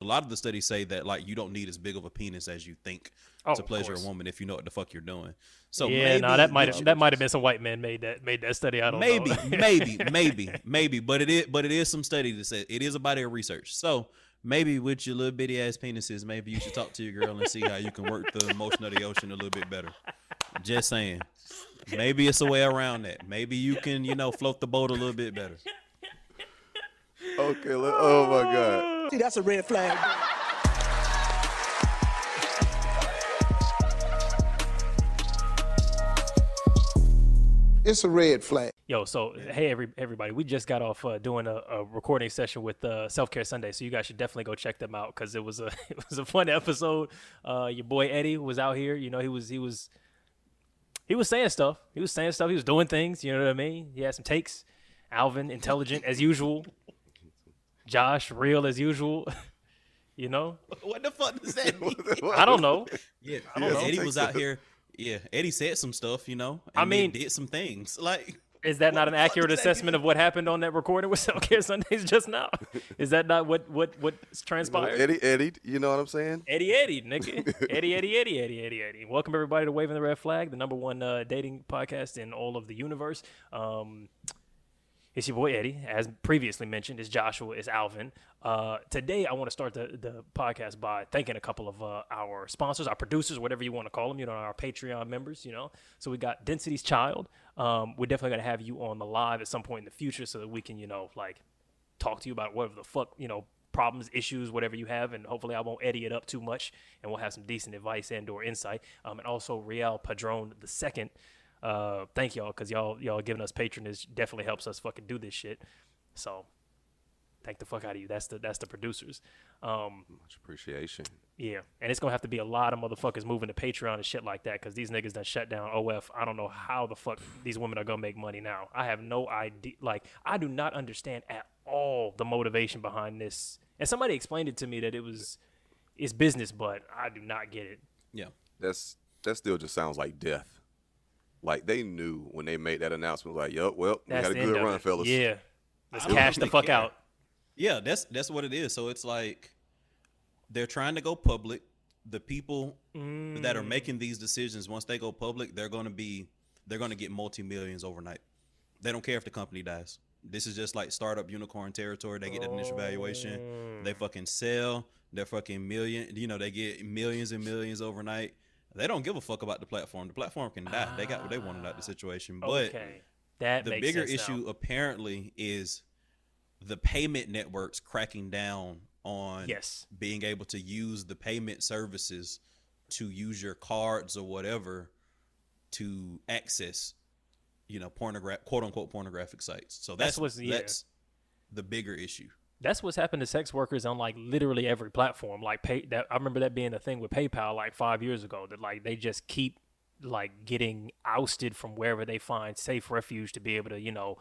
a lot of the studies say that like you don't need as big of a penis as you think Oh, to pleasure a woman if you know what the fuck you're doing. So yeah, maybe no, that might have that might have been some white men made that made that study. I don't maybe, know. maybe, maybe, maybe, but it is, but it is some study that says it is a body of research. So maybe with your little bitty ass penises, maybe you should talk to your girl and see how you can work the motion of the ocean a little bit better. Just saying. Maybe it's a way around that. Maybe you can, you know, float the boat a little bit better. Okay. Let, oh my God. See, that's a red flag. It's a red flag. Yo, so hey every everybody, we just got off uh, doing a, a recording session with uh, Self Care Sunday, so you guys should definitely go check them out because it was a it was a fun episode. Uh, your boy Eddie was out here, you know he was he was he was saying stuff, he was saying stuff, he was doing things, you know what I mean? He had some takes. Alvin, intelligent as usual. Josh, real as usual. you know, What the fuck does that mean? I don't know. Yeah, I don't know. Eddie was out here. Yeah, Eddie said some stuff, you know. I and then mean- did some things like. Is that not an accurate assessment of what happened on that recording with Self Care Sundays just now? Is that not what what what's transpired? Eddie, Eddie, you know what I'm saying? Eddie Eddie, nigga. Eddie Eddie Eddie Eddie Eddie Eddie. Welcome everybody to Waving the Red Flag, the number one uh, dating podcast in all of the universe. Um, it's your boy Eddie, as previously mentioned. It's Joshua. It's Alvin. Uh, today, I want to start the, the podcast by thanking a couple of uh, our sponsors, our producers, whatever you want to call them. You know, our Patreon members. You know, so we got Destiny's Child. Um, we're definitely gonna have you on the live at some point in the future, so that we can, you know, like talk to you about whatever the fuck you know problems issues whatever you have and hopefully i won't edit it up too much and we'll have some decent advice and or insight um, and also real padron the second uh, thank y'all because y'all y'all giving us patronage definitely helps us fucking do this shit so thank the fuck out of you that's the that's the producers um, Much appreciation. yeah, and it's gonna have to be a lot of motherfuckers moving to Patreon and shit like that because these niggas done shut down OF. I don't know how the fuck these women are gonna make money now. I have no idea. Like, I do not understand at all the motivation behind this. And somebody explained it to me that it was it's business, but I do not get it. Yeah, That's that still just sounds like death. Like they knew when they made that announcement. Like, yup, well, we That's had a good run, it. fellas. Yeah, let's I cash the fuck care. out. yeah. That's that's what it is. So it's like they're trying to go public. The people that are Mm. making these decisions, once they go public, they're going to be they're going to get multi millions overnight. They don't care if the company dies. This is just like startup unicorn territory. They get that initial valuation. They fucking sell. They're fucking million. You know, they get millions and millions overnight. They don't give a fuck about the platform. The platform can die. They got what they wanted out of the ah, situation. But okay, that the bigger issue now. apparently is the payment networks cracking down on Yes. being able to use the payment services to use your cards or whatever to access you know pornograph quote unquote pornographic sites so That's that's what's- yeah. that's the bigger issue That's what's happened to sex workers on like literally every platform. Like pay that I remember that being a thing with PayPal like five years ago. That like they just keep like getting ousted from wherever they find safe refuge to be able to you know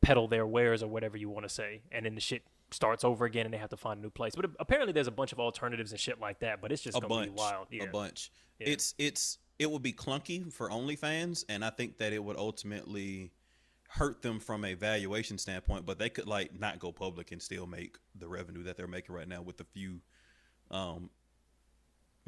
peddle their wares or whatever you want to say, and then the shit starts over again and they have to find a new place. But apparently there's a bunch of alternatives and shit like that. But it's just a gonna bunch be wild. Yeah. a bunch Yeah. it's it's it would be clunky for OnlyFans and I think that it would ultimately hurt them from a valuation standpoint but they could like not go public and still make the revenue that they're making right now with a few um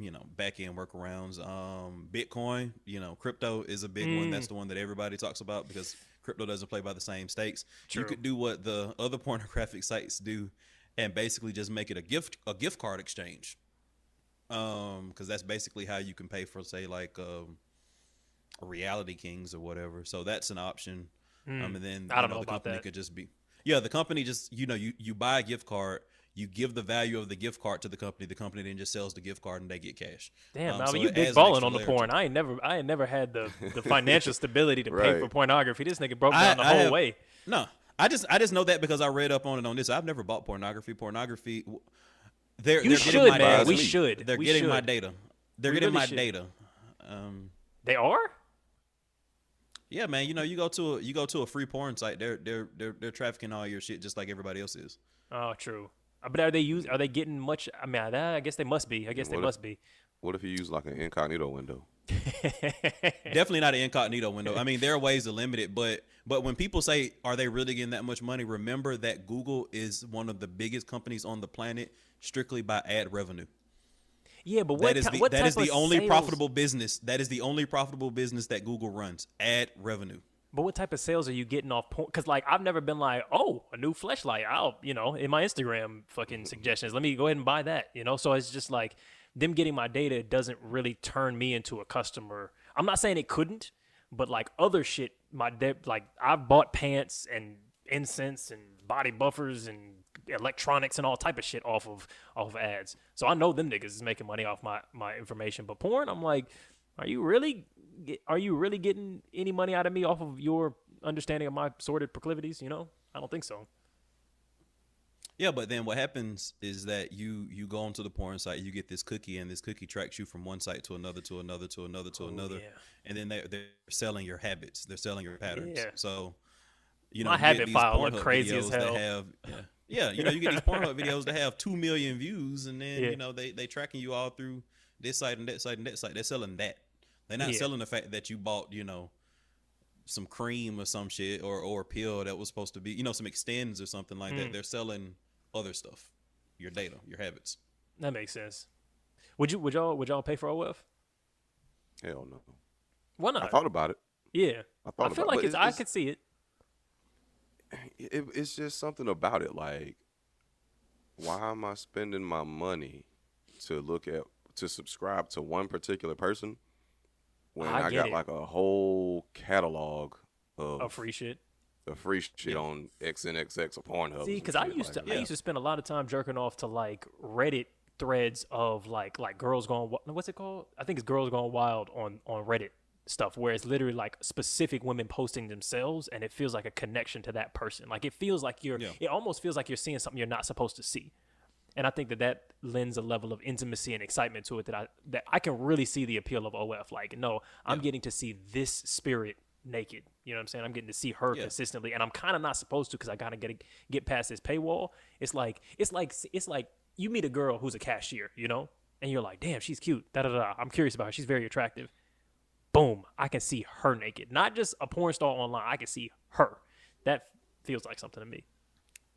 you know back end workarounds. Um bitcoin you know crypto is a big one. Mm. that's the one that everybody talks about because crypto doesn't play by the same stakes. True. you could do what the other pornographic sites do and basically just make it a gift a gift card exchange. Um because that's basically how you can pay for say like um reality kings or whatever. So that's an option um and then. I don't know, know the company that. could just be yeah the company just you know you you buy a gift card you give the value of the gift card to the company the company then just sells the gift card and they get cash Damn, Um, man, so you big balling on the porn. I ain't never, I ain't never had the the financial stability to pay for pornography. This nigga broke I- down the I whole have- way. No, I just I just know that because I read up on it on this. I've never bought pornography. Pornography, they're You they're should, getting my man. data. We should. They're We getting my data. They're We getting really my should. data. Um, They are. Yeah, man. You know, you go to a you go to a free porn site. They're they're they're they're trafficking all your shit just like everybody else is. Oh, true. Uh, But are they use? Are they getting much? I mean, I I guess they must be. I guess they if- must be. What if you use like an incognito window? Definitely not an incognito window. I mean, there are ways to limit it, but but when people say, "Are they really getting that much money?" Remember that Google is one of the biggest companies on the planet strictly by ad revenue. Yeah, but what, that is the what that type is the only sales- profitable business. That is the only profitable business that Google runs. Ad revenue. But what type of sales are you getting off porn? Because like I've never been like, oh, a new flashlight. I'll you know in my Instagram fucking suggestions. Let me go ahead and buy that. You know, so it's just like them getting my data doesn't really turn me into a customer. I'm not saying it couldn't, but like other shit, my de- like I've bought pants and incense and body buffers and electronics and all type of shit off of off of ads. So I know them niggas is making money off my my information. But porn, I'm like, are you really are you really getting any money out of me off of your understanding of my sordid proclivities? You know, I don't think so. Yeah, but then what happens is that you you go onto the porn site, you get this cookie, and this cookie tracks you from one site to another to another to another to oh, another, Oh, yeah. and then they they're selling your habits, they're selling your patterns. Yeah. So, you know, My you habit file look crazy as hell. Have, yeah, yeah, you know, you get these Pornhub videos that have two million views, and then Yeah. you know they they tracking you all through this site and that site and that site. They're selling that. They're not Yeah. selling the fact that you bought, you know, some cream or some shit or or a pill that was supposed to be, you know, some extends or something like Mm. that. They're selling other stuff, your data, your habits. That makes sense. Would you would y'all would y'all pay for OF? Hell no. Why not? I thought about it. yeah, I I, feel about- like but it's, it's- I could see it. It, it's just something about it. Like, why am I spending my money to look at to subscribe to one particular person when I I, got it. like a whole catalog of Of free shit. the free shit on XNXX or Pornhub? See, because I used to I used to spend a lot of time jerking off to like Reddit threads of like like girls going what's it called? I think it's girls going wild on on Reddit stuff where it's literally like specific women posting themselves and it feels like a connection to that person. Like it feels like you're Yeah. it almost feels like you're seeing something you're not supposed to see. And I think that that lends a level of intimacy and excitement to it that I that I can really see the appeal of OF. Like, no, I'm getting to see this spirit naked. You know what I'm saying? I'm getting to see her Yeah. consistently, and I'm kind of not supposed to because I gotta get get past this paywall. It's like it's like it's like you meet a girl who's a cashier, you know, and you're like, damn, she's cute. Da da da. I'm curious about her. She's very attractive. Boom, I can see her naked, not just a porn star online. I can see her. That feels like something to me.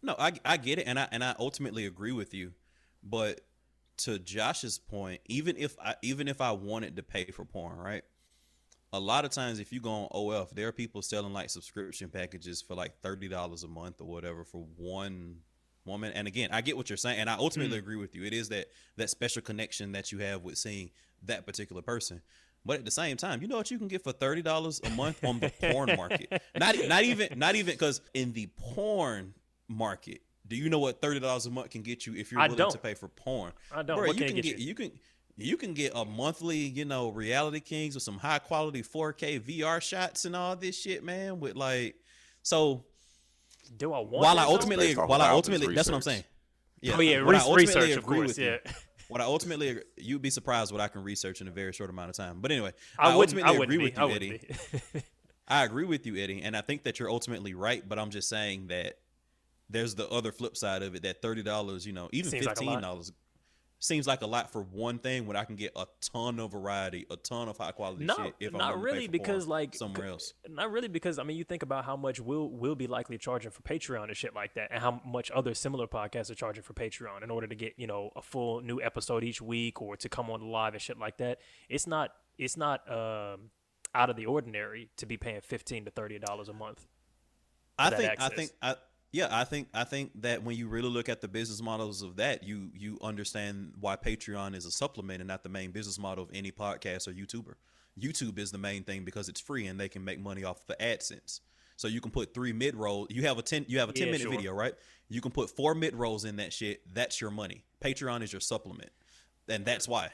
No, I I get it, and I and I ultimately agree with you, but to Josh's point, even if I even if I wanted to pay for porn, right? A lot of times, if you go on OF, there are people selling like subscription packages for like thirty dollars a month or whatever for one woman. And again, I get what you're saying, and I ultimately mm. agree with you. It is that that special connection that you have with seeing that particular person. But at the same time, you know what you can get for thirty dollars a month on the porn market? Not not even not even because in the porn market, do you know what thirty dollars a month can get you if you're I willing don't. to pay for porn? I don't. Bro, What you can can get get you can you can get a monthly, you know, reality kings with some high quality 4K VR shots and all this shit, man. With like, so Do I want? while I ultimately, while I ultimately, that's what I'm saying. Yeah, Oh yeah, what I re- ultimately research of course. with you- Yeah, What I ultimately you'd be surprised what I can research in a very short amount of time. But anyway, I wouldn't. ultimately I agree be. with you, wouldn't Eddie. I agree with you, Eddie, and I think that you're ultimately right. But I'm just saying that there's the other flip side of it. That thirty dollars, you know, even Seems like a lot. fifteen dollars seems like a lot for one thing when I can get a ton of variety, a ton of high quality No, shit. If not willing to pay really, because like somewhere else. Not really, because I mean, you think about how much we'll we'll be likely charging for Patreon and shit like that, and how much other similar podcasts are charging for Patreon in order to get you know a full new episode each week or to come on live and shit like that. It's not it's not um, out of the ordinary to be paying fifteen to thirty dollars a month. I think I think I yeah, I think I think that when you really look at the business models of that, you you understand why Patreon is a supplement and not the main business model of any podcast or YouTuber. YouTube is the main thing because it's free and they can make money off the AdSense. So you can put three mid rolls. You have a ten. You have a ten Yeah, minute sure. video, right? You can put four mid rolls in that shit. That's your money. Patreon is your supplement, and that's why.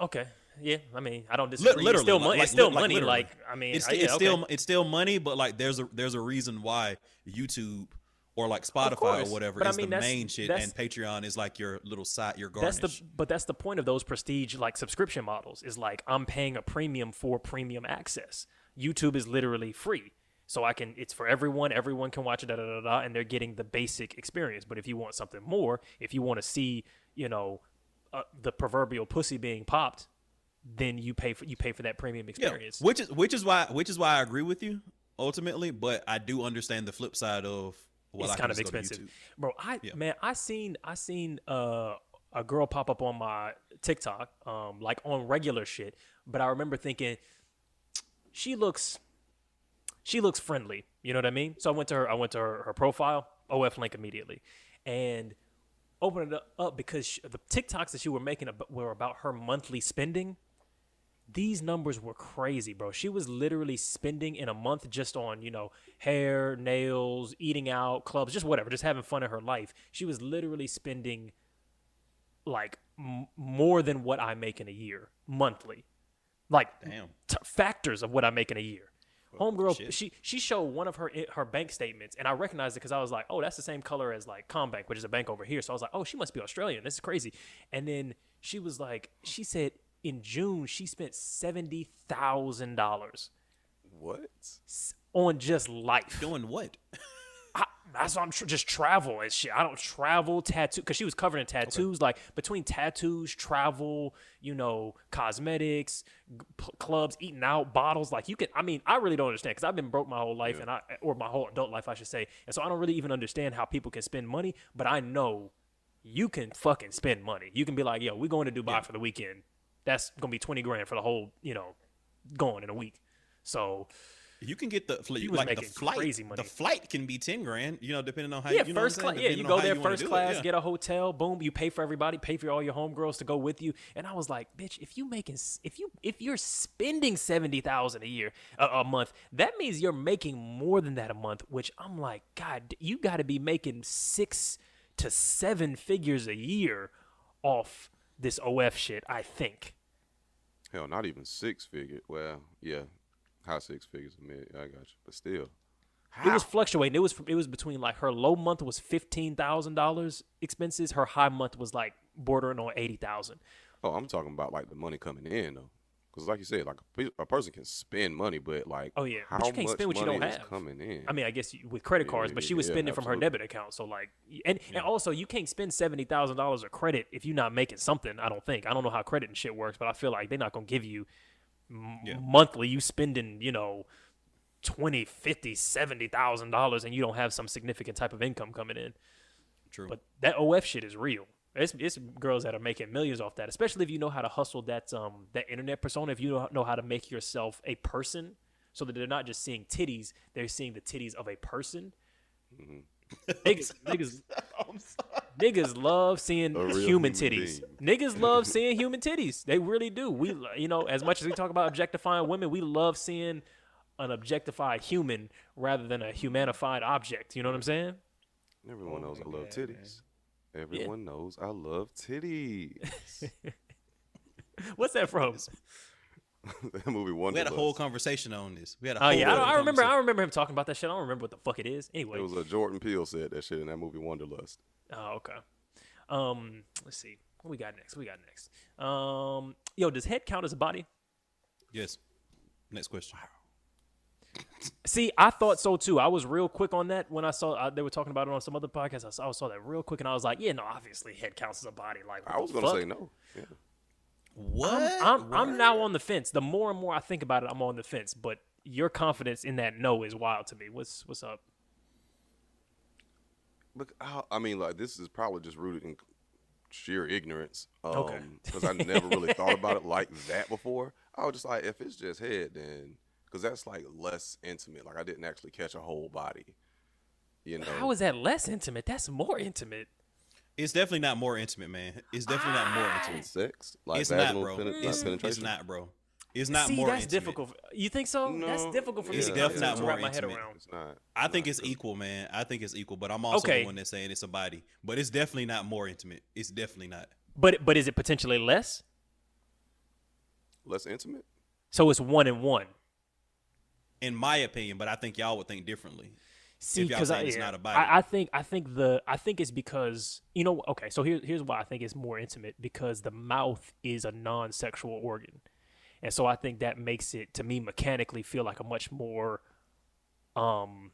Okay, yeah, I mean, I don't disagree. literally, it's still like- money. like- it's still like money. literally. Like I mean, it's, I- yeah, it's okay. still it's still money, but like there's a there's a reason why YouTube or like Spotify or whatever but I is mean, the main shit, and Patreon is like your little side, your garnish. That's the but that's the point of those prestige like subscription models is like I'm paying a premium for premium access. YouTube is literally free. So I can it's for everyone, everyone can watch it da, da, da, da, and they're getting the basic experience. But if you want something more, if you want to see, you know, uh, the proverbial pussy being popped then you pay for you pay for that premium experience. Yeah, experience. which is which is why which is why I agree with you ultimately, but I do understand the flip side of well, it's kind of just go to expensive, bro. I Yeah. man, I seen I seen uh, a girl pop up on my TikTok, um, like on regular shit. But I remember thinking, she looks, she looks friendly. You know what I mean? So I went to her, I went to her, her profile, OF link immediately, and opened it up because she, the TikToks that she were making were about her monthly spending. These numbers were crazy, bro. She was literally spending in a month just on, you know, hair, nails, eating out, clubs, just whatever, just having fun in her life. She was literally spending like m- more than what I make in a year monthly. Like Damn. t- factors of what I make in a year. Homegirl, shit. she she showed one of her her bank statements, and I recognized it because I was like, oh, that's the same color as like CommBank, which is a bank over here. So I was like, oh, she must be Australian. This is crazy. And then she was like, she said in June she spent seventy thousand dollars What? on just life. Doing what? I, that's why I'm tr- just travel and shit. I don't travel tattoo because she was covered in tattoos. Like between tattoos, travel, you know, cosmetics, g- p- clubs, eating out, bottles. Like you can. I mean, I really don't understand because I've been broke my whole life and I or my whole adult life, I should say. And so I don't really even understand how people can spend money. But I know you can fucking spend money. You can be like, yo, we're going to Dubai for the weekend. That's gonna be twenty grand for the whole, you know, going in a week. So You can get the He was like the flight. crazy money. The flight can be ten grand. You know, depending on how yeah, you know first class. Yeah, you go there first class, yeah. get a hotel, boom. You pay for everybody, pay for all your homegirls to go with you. And I was like, bitch, if you making, if you if you're spending seventy thousand a year a, a month, that means you're making more than that a month. Which I'm like, God, you got to be making six to seven figures a year off this OF shit. I think. Hell, not even six figure. Well, yeah, high six figures a minute. I got you, but still, It was fluctuating. It was it was between like her low month was fifteen thousand dollars expenses. Her high month was like bordering on eighty thousand. Oh, I'm talking about like the money coming in though, because like you said, like a, a person can spend money, but like Oh, yeah. how But you can't much spend what you don't have. coming in? I mean, I guess you- with credit cards, yeah, but she was yeah, spending from her debit account. So like, and and also you can't spend seventy thousand dollars of credit if you're not making something. I don't think. I don't know how credit and shit works, but I feel like they're not gonna give you m- Yeah. monthly. You spending, you know, twenty, fifty, seventy thousand dollars, and you don't have some significant type of income coming in. True. But that OF shit is real. It's, it's girls that are making millions off that, especially if you know how to hustle that um that internet persona. If you know- know how to make yourself a person, so that they're not just seeing titties, they're seeing the titties of a person. niggas, niggas, niggas love seeing human human titties. being. Niggas love seeing human titties. They really do. We, you know, as much as we talk about objectifying women, we love seeing an objectified human rather than a humanified object. You know what I'm saying? Everyone Oh knows my I love God, man. Titties. Everyone knows I love titties. What's that from? that movie we had a whole conversation on this. We had a Oh whole yeah, I, I remember. I remember him talking about that shit. I don't remember what the fuck it is. Anyway. It was a Jordan Peele said that shit in that movie Wanderlust. oh okay. Um, let's see. What we got next? What we got next? Um, yo, does head count as a body? Yes. Next question. See, I thought so too. I was real quick on that when I saw uh, they were talking about it on some other podcast. I saw, I saw that real quick, and I was like, yeah, no, obviously head counts as a body. Like, I was gonna fuck? say no. Yeah. What? I'm, I'm now on the fence. The more and more I think about it, I'm on the fence. But your confidence in that no is wild to me. What's what's up? Look, I, I mean, like this is probably just rooted in sheer ignorance. Um, Okay. Because I never really thought about it like that before. I was just like, if it's just head, then because that's like less intimate. Like I didn't actually catch a whole body. You know. How is that less intimate? That's more intimate. It's definitely not more intimate, man. It's definitely not more ah. intimate. sex? Like It's not, bro. penet- It's, penetration? it's not, bro. It's not See, more that's intimate. difficult. You think so? that's difficult for me it's to, definitely to not more wrap my head intimate. around. It's not. I think it's not. equal, man. I think it's equal, but I'm also Okay. the one that's saying it's a body. But it's definitely not more intimate. It's definitely not. But but is it potentially less? less intimate. So it's one and one. In my opinion, but I think y'all would think differently. See, because I, it's yeah, not a body. I, I think I think the I think it's because you know. Okay, so here's here's why I think it's more intimate because the mouth is a non-sexual organ, and so I think that makes it to me mechanically feel like a much more, um,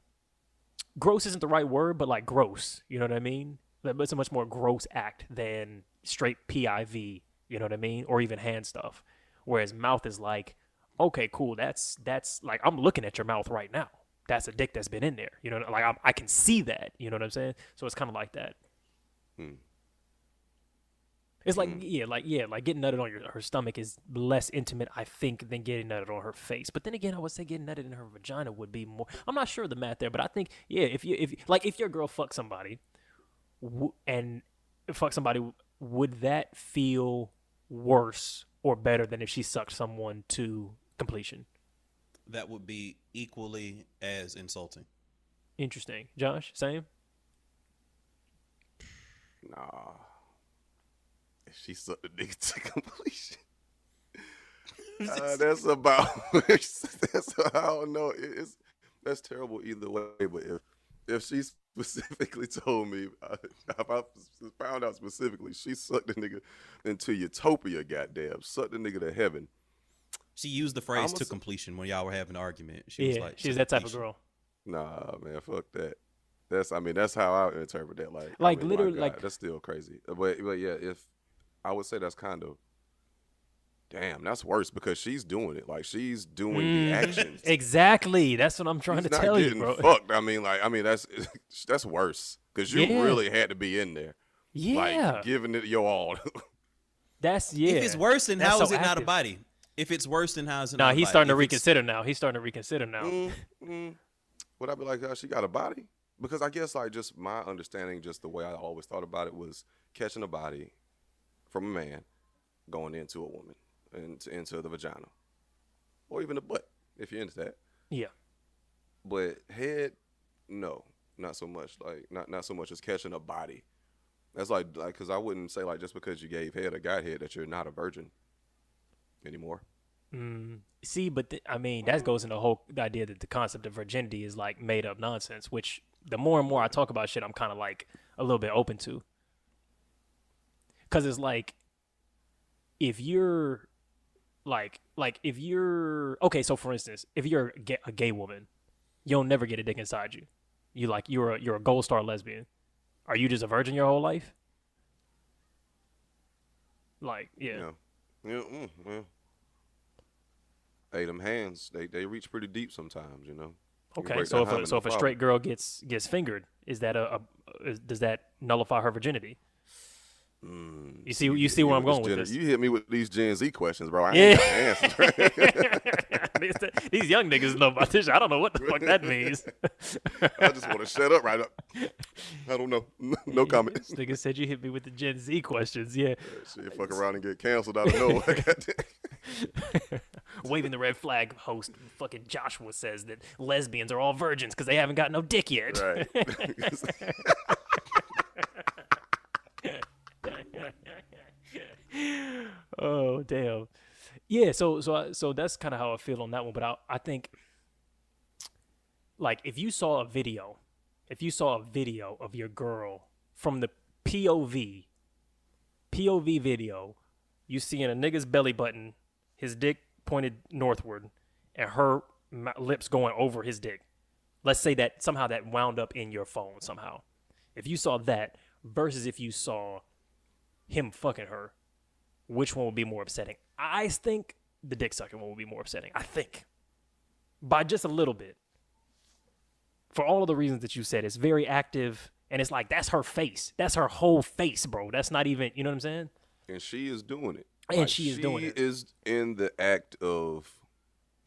gross isn't the right word, but like gross. You know what I mean? It's a much more gross act than straight PIV. You know what I mean? Or even hand stuff. Whereas mouth is like, okay, cool. That's that's like I'm looking at your mouth right now. That's a dick that's been in there. You know, like I'm, I can see that. You know what I'm saying? So it's kind of like that. Hmm. It's like yeah, like yeah, like getting nutted on your her stomach is less intimate, I think, than getting nutted on her face. But then again, I would say getting nutted in her vagina would be more. I'm not sure of the math there, but I think yeah, if you if like if your girl fucks somebody, w- and fuck somebody, would that feel worse or better than if she sucked someone to completion? That would be equally as insulting. Interesting, Josh. Same. Nah. If she sucked the nigga to completion. Uh, that's about. that's I don't know. It's that's terrible either way. But if if she specifically told me, uh, if I found out specifically, she sucked the nigga into utopia. Goddamn, sucked the nigga to heaven. She used the phrase I'ma to completion when y'all were having an argument. She was like, she's that type of girl. Nah, man, fuck that. That's I mean that's how I interpret that. Like, I Like, mean, literally, God, like- that's still crazy. But but yeah, if I would say that's kind of damn, that's worse because she's doing it. Like she's doing the Mhm. actions. Exactly. That's what I'm trying She's to not tell you, getting bro. Fucked. I mean, like I mean that's that's worse because you Yeah. really had to be in there, Yeah, like giving it your all. that's yeah. If it's worse, then That's how so is it not a body? If it's worse, than how is it Nah, he's body? starting to reconsider now. He's starting to reconsider now. mm, mm. Would I be like, uh, she got a body? Because I guess like just my understanding, just the way I always thought about it was catching a body from a man going into a woman into into the vagina, or even the butt if you're into that. Yeah. But head, no, not so much. Like not not so much as catching a body. That's like like because I wouldn't say like just because you gave head or got head that you're not a virgin anymore. Mm. See, but th- I mean, that goes into the whole the idea that the concept of virginity is like made up nonsense. Which the more and more I talk about shit, I'm kind of like a little bit open to. Cause it's like, if you're, like, like if you're okay. So for instance, if you're a gay, a gay woman, you'll never get a dick inside you. You like you're a you're a gold star lesbian. Are you just a virgin your whole life? Like, yeah. Yeah. Yeah. Mm, well. Hey, them hands, they, they reach pretty deep sometimes, you know. You Okay, so if a, so if a problem. straight girl gets gets fingered, is that a, a is, does that nullify her virginity? Mm, You see- you see where I'm going with this. You hit me with these Gen Z questions, bro. I ain't got the answers. These- These young niggas know about this. shit. I don't know what the fuck that means. I just want to shut up right up. I don't know. no comment. This nigga said you hit me with the Gen Z questions. Yeah, Shit, fuck around and get canceled out of nowhere. Waving the red flag. Host fucking Joshua says that lesbians are all virgins because they haven't got no dick yet. right. oh damn yeah so so I- so that's kind of how i feel on that one but i i think like if you saw a video if you saw a video of your girl from the pov pov video you seeing a nigga's belly button his dick pointed northward and her lips going over his dick let's say that somehow that wound up in your phone somehow if you saw that versus if you saw him fucking her which one would be more upsetting? I think the dick sucking one will be more upsetting. I think. By just a little bit. For all of the reasons that you said, it's very active and it's like that's her face. That's her whole face, bro. That's not even, you know what I'm saying? and she is doing it. And she is doing it. She is in the act of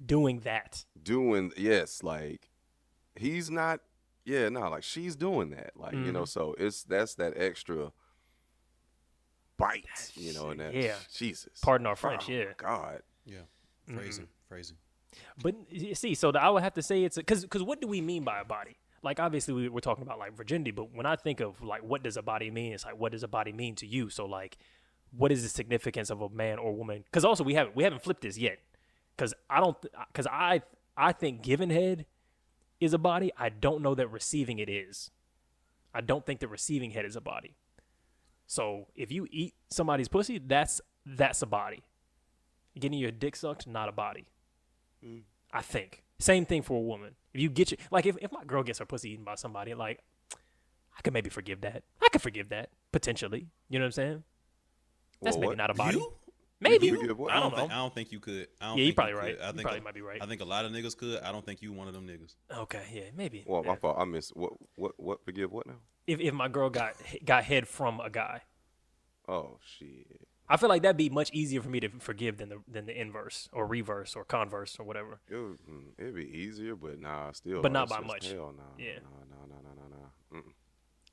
Doing that. doing yes like he's not yeah no like she's doing that like you Mm-hmm. know so it's that's that extra bite you know and that Yeah. jesus Pardon our French, Oh, yeah. god Yeah, mm-hmm. phrasing, phrasing. But you see, so the, I would have to say it's because because what do we mean by a body? Like obviously we, we're talking about like virginity, but when I think of like what does a body mean, it's like what does a body mean to you? So like, what is the significance of a man or woman? Because also we haven't we haven't flipped this yet. Because I don't because I I think giving head is a body. I don't know that receiving it is. I don't think that receiving head is a body. So if you eat somebody's pussy, that's that's a body. Getting your dick sucked, not a body. Mm. I think. Same thing for a woman. If you get your like if, if my girl gets her pussy eaten by somebody, like I could maybe forgive that. I could forgive that potentially. You know what I'm saying? That's Well, maybe what? not a body. You? Maybe. You forgive what? I don't think, know. I don't think you could. I don't Yeah, you're think probably you right. could. I You think probably a- might be right. I think a lot of niggas could. I don't think you one of them niggas. Okay, yeah, maybe. Well, Yeah. my fault. I missed what what what forgive what now? If if my girl got got head from a guy, Oh shit. I feel like that'd be much easier for me to forgive than the than the inverse or reverse or converse or whatever. It would, mm, it'd be easier, but nah, still. But not by much. Hell no. Yeah. No, no, no, no, no, no.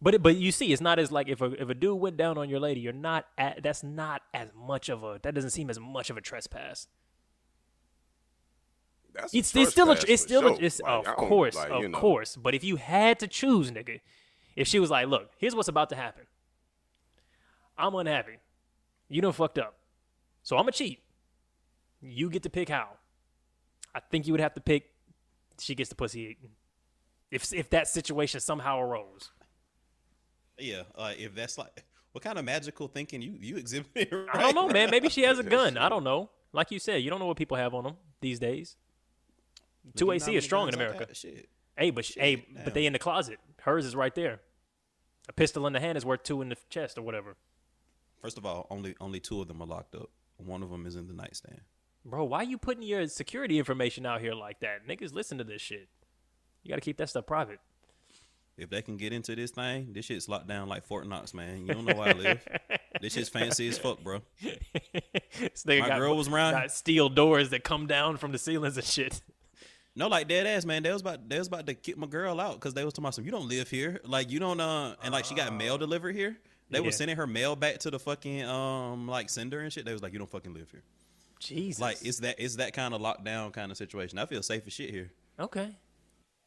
But it, but you see, it's not as like if a if a dude went down on your lady, you're not at that's not as much of a that doesn't seem as much of a trespass. That's It's, it's still a it's still a, it's Like, of course like, of know, course. But if you had to choose, nigga, if she was like, look, here's what's about to happen. I'm unhappy. You done fucked up. So I'm gonna cheat. You get to pick how. I think you would have to pick. She gets the pussy eaten. If if that situation somehow arose. Yeah, uh, if that's like, what kind of magical thinking you you exhibit? Right? I don't know, man. Maybe she has a gun. I don't know. Like you said, you don't know what people have on them these days. Two AC is strong in America. Shit. Hey, but sh hey, Shit, but they in the closet. Hers is right there. A pistol in the hand is worth two in the chest or whatever. First of all, only only two of them are locked up. One of them is in the nightstand. Bro, why you putting your security information out here like that? Niggas listen to this shit. You gotta keep that stuff private. If they can get into this thing, this shit's locked down like Fort Knox, man. You don't know where I live. this shit's fancy as fuck, bro. this nigga My got, girl was around. got steel doors that come down from the ceilings and shit. No, like dead ass, man. They was about they was about to kick my girl out because they was talking about some. You don't live here, like you don't. Uh, and like she got mail delivered here. They Yeah. was sending her mail back to the fucking um like sender and shit. They was like, you don't fucking live here. Jesus. Like it's that it's that kind of lockdown kind of situation. I feel safe as shit here. Okay.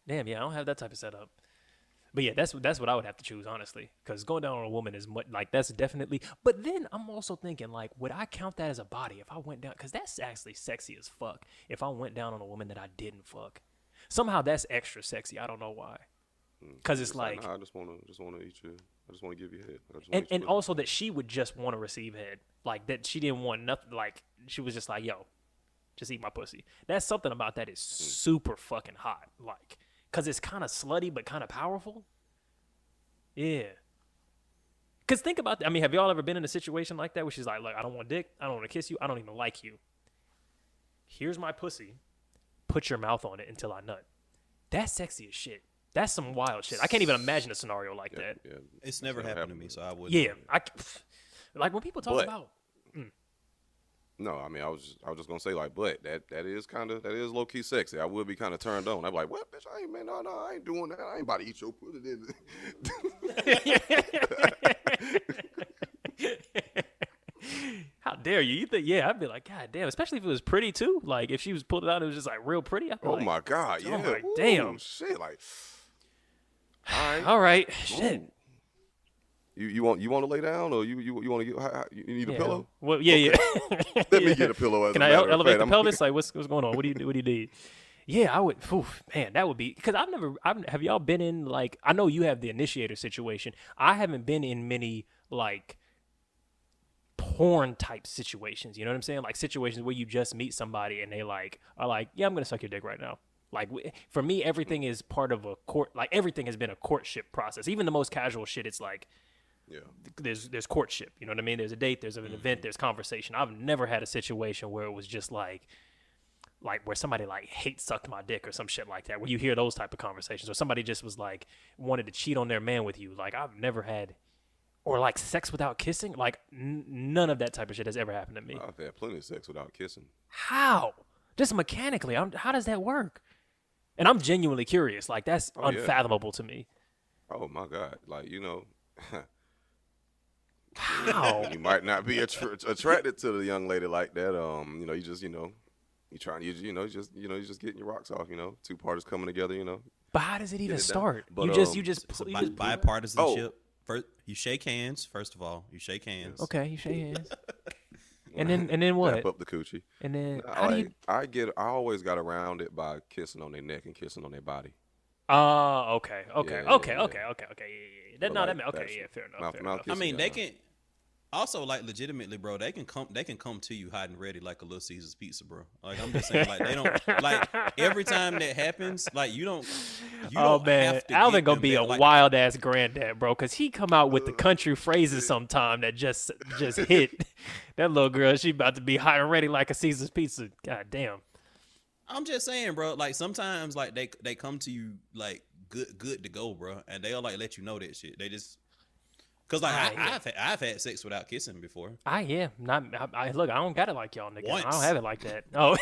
Damn, yeah, I don't have that type of setup. But yeah, that's that's what I would have to choose honestly, because going down on a woman is much, like that's definitely. But then I'm also thinking like, would I count that as a body if I went down? Because that's actually sexy as fuck. If I went down on a woman that I didn't fuck, somehow that's extra sexy. I don't know why. Mm, because it's Just like, nah, I just wanna just wanna eat you. I just wanna give you head. And and also that she would just want to receive head, like that she didn't want nothing. Like she was just like, yo, just eat my pussy. That's something about that is mm. super fucking hot. Like, cause it's kind of slutty but kind of powerful. Yeah. Cause think about that. I mean, have y'all ever been in a situation like that where she's like, look, I don't want dick, I don't want to kiss you, I don't even like you. Here's my pussy. Put your mouth on it until I nut. That's sexy as shit. That's some wild shit. I can't even imagine a scenario like yeah, that. yeah. It's never never happened to me, so I wouldn't. Yeah, I c- like when people talk But- about mm. No, I mean, I was just, I was just gonna say like, but that that is kind of that is low key sexy. I would be kind of turned on. I'm like, what, bitch? I ain't man, no, no, I ain't doing that. I ain't about to eat your pussy. how dare you? You think yeah? I'd be like, God damn, especially if it was pretty too. Like if she was pulled it out, it was just like real pretty. Oh like, my god, oh yeah, my Ooh, damn. shit, like, all right, all right, shit. You you want you want to lay down or you you you want to get how, you need a Yeah. pillow? Well, yeah, yeah. Let me get a pillow. As Can a I elevate the pelvis? Like, what's what's going on? What do you what do you need? Yeah, I would. Oof, man, that would be because I've never. I've, have y'all been in like? I know you have the initiator situation. I haven't been in many like porn type situations. You know what I'm saying? Like situations where you just meet somebody and they like are like, yeah, I'm gonna suck your dick right now. Like for me, everything is part of a court. Like everything has been a courtship process. Even the most casual shit, it's like Yeah. there's there's courtship. You know what I mean? There's a date, there's an mm-hmm. event, there's conversation. I've never had a situation where it was just like like where somebody like hate sucked my dick or some shit like that. Where you hear those type of conversations, or somebody just was like wanted to cheat on their man with you. Like I've never had, or like sex without kissing. Like n- none of that type of shit has ever happened to me. I've had plenty of sex without kissing. How? Just mechanically, I'm, how does that work? And I'm genuinely curious. Like that's Oh, yeah. unfathomable to me. Oh my god, like you know. How? you might not be attr attracted to the young lady like that. Um, you know, you just, you know, you trying, you, you know, you just, you know, you just getting your rocks off. You know, two parties coming together. You know, But how does it even it start? But, you just um, you just It's a you bi- just- bipartisanship. First, you shake hands. First of all, you shake hands. Okay, you shake hands. and then and then what? wrap up the coochie. And then I, how do you? I get, I always got around it by kissing on their neck and kissing on their body. Oh, okay, okay, Yeah, yeah, okay, yeah. okay, okay, okay. Yeah, yeah, yeah. That, But no, like that okay. Yeah, fair enough. mouth fair to mouth enough. I mean, they can. Also, like legitimately, bro, they can come they can come to you hot and ready like a little Caesar's pizza, bro. Like I'm just saying, like they don't like every time that happens, like you don't. You oh don't man, have to Alvin get gonna be there, a like, wild ass granddad, bro, because he come out with the country phrases sometime that just just hit. that little girl, she about to be hot and ready like a Caesar's pizza. God damn. I'm just saying, bro. Like sometimes, like they they come to you like good good to go, bro, and they'll like let you know that shit. They just because like Ah, I, yeah. I've had, I've had sex without kissing before. I yeah, not I, I look. I don't got it like y'all niggas. I don't have it like that. Oh,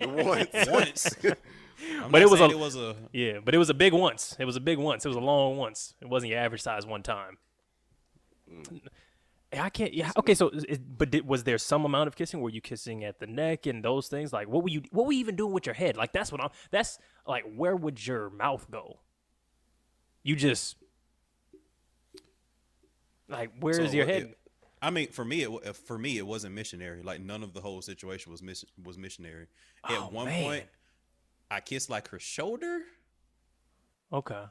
Once. Once, I'm But not it was a- it was a yeah, but it was a big once. It was a big once. It was a long once. It wasn't your average size one time. I can't. Yeah. Okay. So, is- but did, was there some amount of kissing? Were you kissing at the neck and those things? Like, what were you? What were you even doing with your head? Like, that's what I'm. That's like, where would your mouth go? You just like, where is So your what- head? it- I mean, for me, it for me, it wasn't missionary. Like none of the whole situation was mis- was missionary. Oh, At one man. point, I kissed like her shoulder. okay.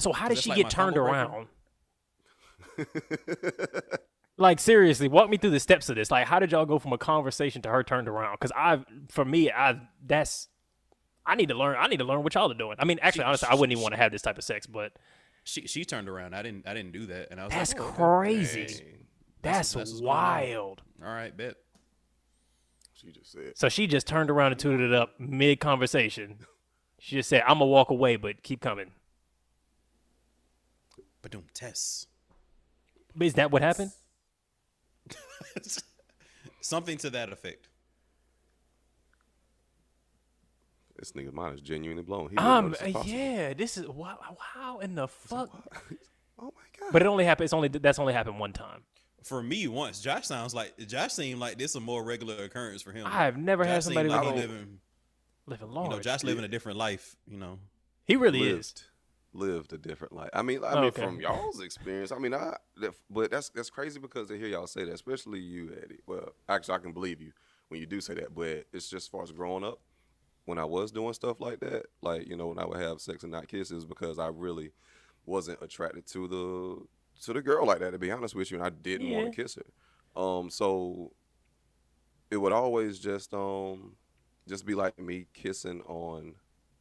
So, how did she like get turned around? like seriously, walk me through the steps of this. Like, how did y'all go from a conversation to her turned around? Because I, for me, I that's I need to learn. I need to learn what y'all are doing. I mean, actually, She- honestly, I wouldn't even want to have this type of sex, but She she turned around. I didn't I didn't do that, and I was that's like, oh, crazy. Dang. That's, that's what's going on. wild. All right, bet. She just said. So she just turned around and tooted it up mid conversation. She just said, "I'm gonna walk away, but keep coming." But don't test. Is that what happened? Something to that effect. This nigga's mind is genuinely blown. He didn't Um, this yeah, this is wow. How in the fuck? Oh my god. But it only happened. It's only that's only happened one time. For me, once Josh sounds like Josh seemed like this a more regular occurrence for him. I've never had Josh seemed somebody like like he that. living, living you large. know, Josh living a different life. You know, he really lived, is. lived a different life. I mean, I Oh, mean, okay. from y'all's experience, I mean, I, that, but that's that's crazy because to hear y'all say that, especially you, Eddie. Well, actually, I can believe you when you do say that, but it's just as far as growing up, when I was doing stuff like that, like you know, when I would have sex and not kisses, because I really wasn't attracted to the to the girl like that. To be honest with you, and I didn't want to kiss her. Um, so it would always just um just be like me kissing on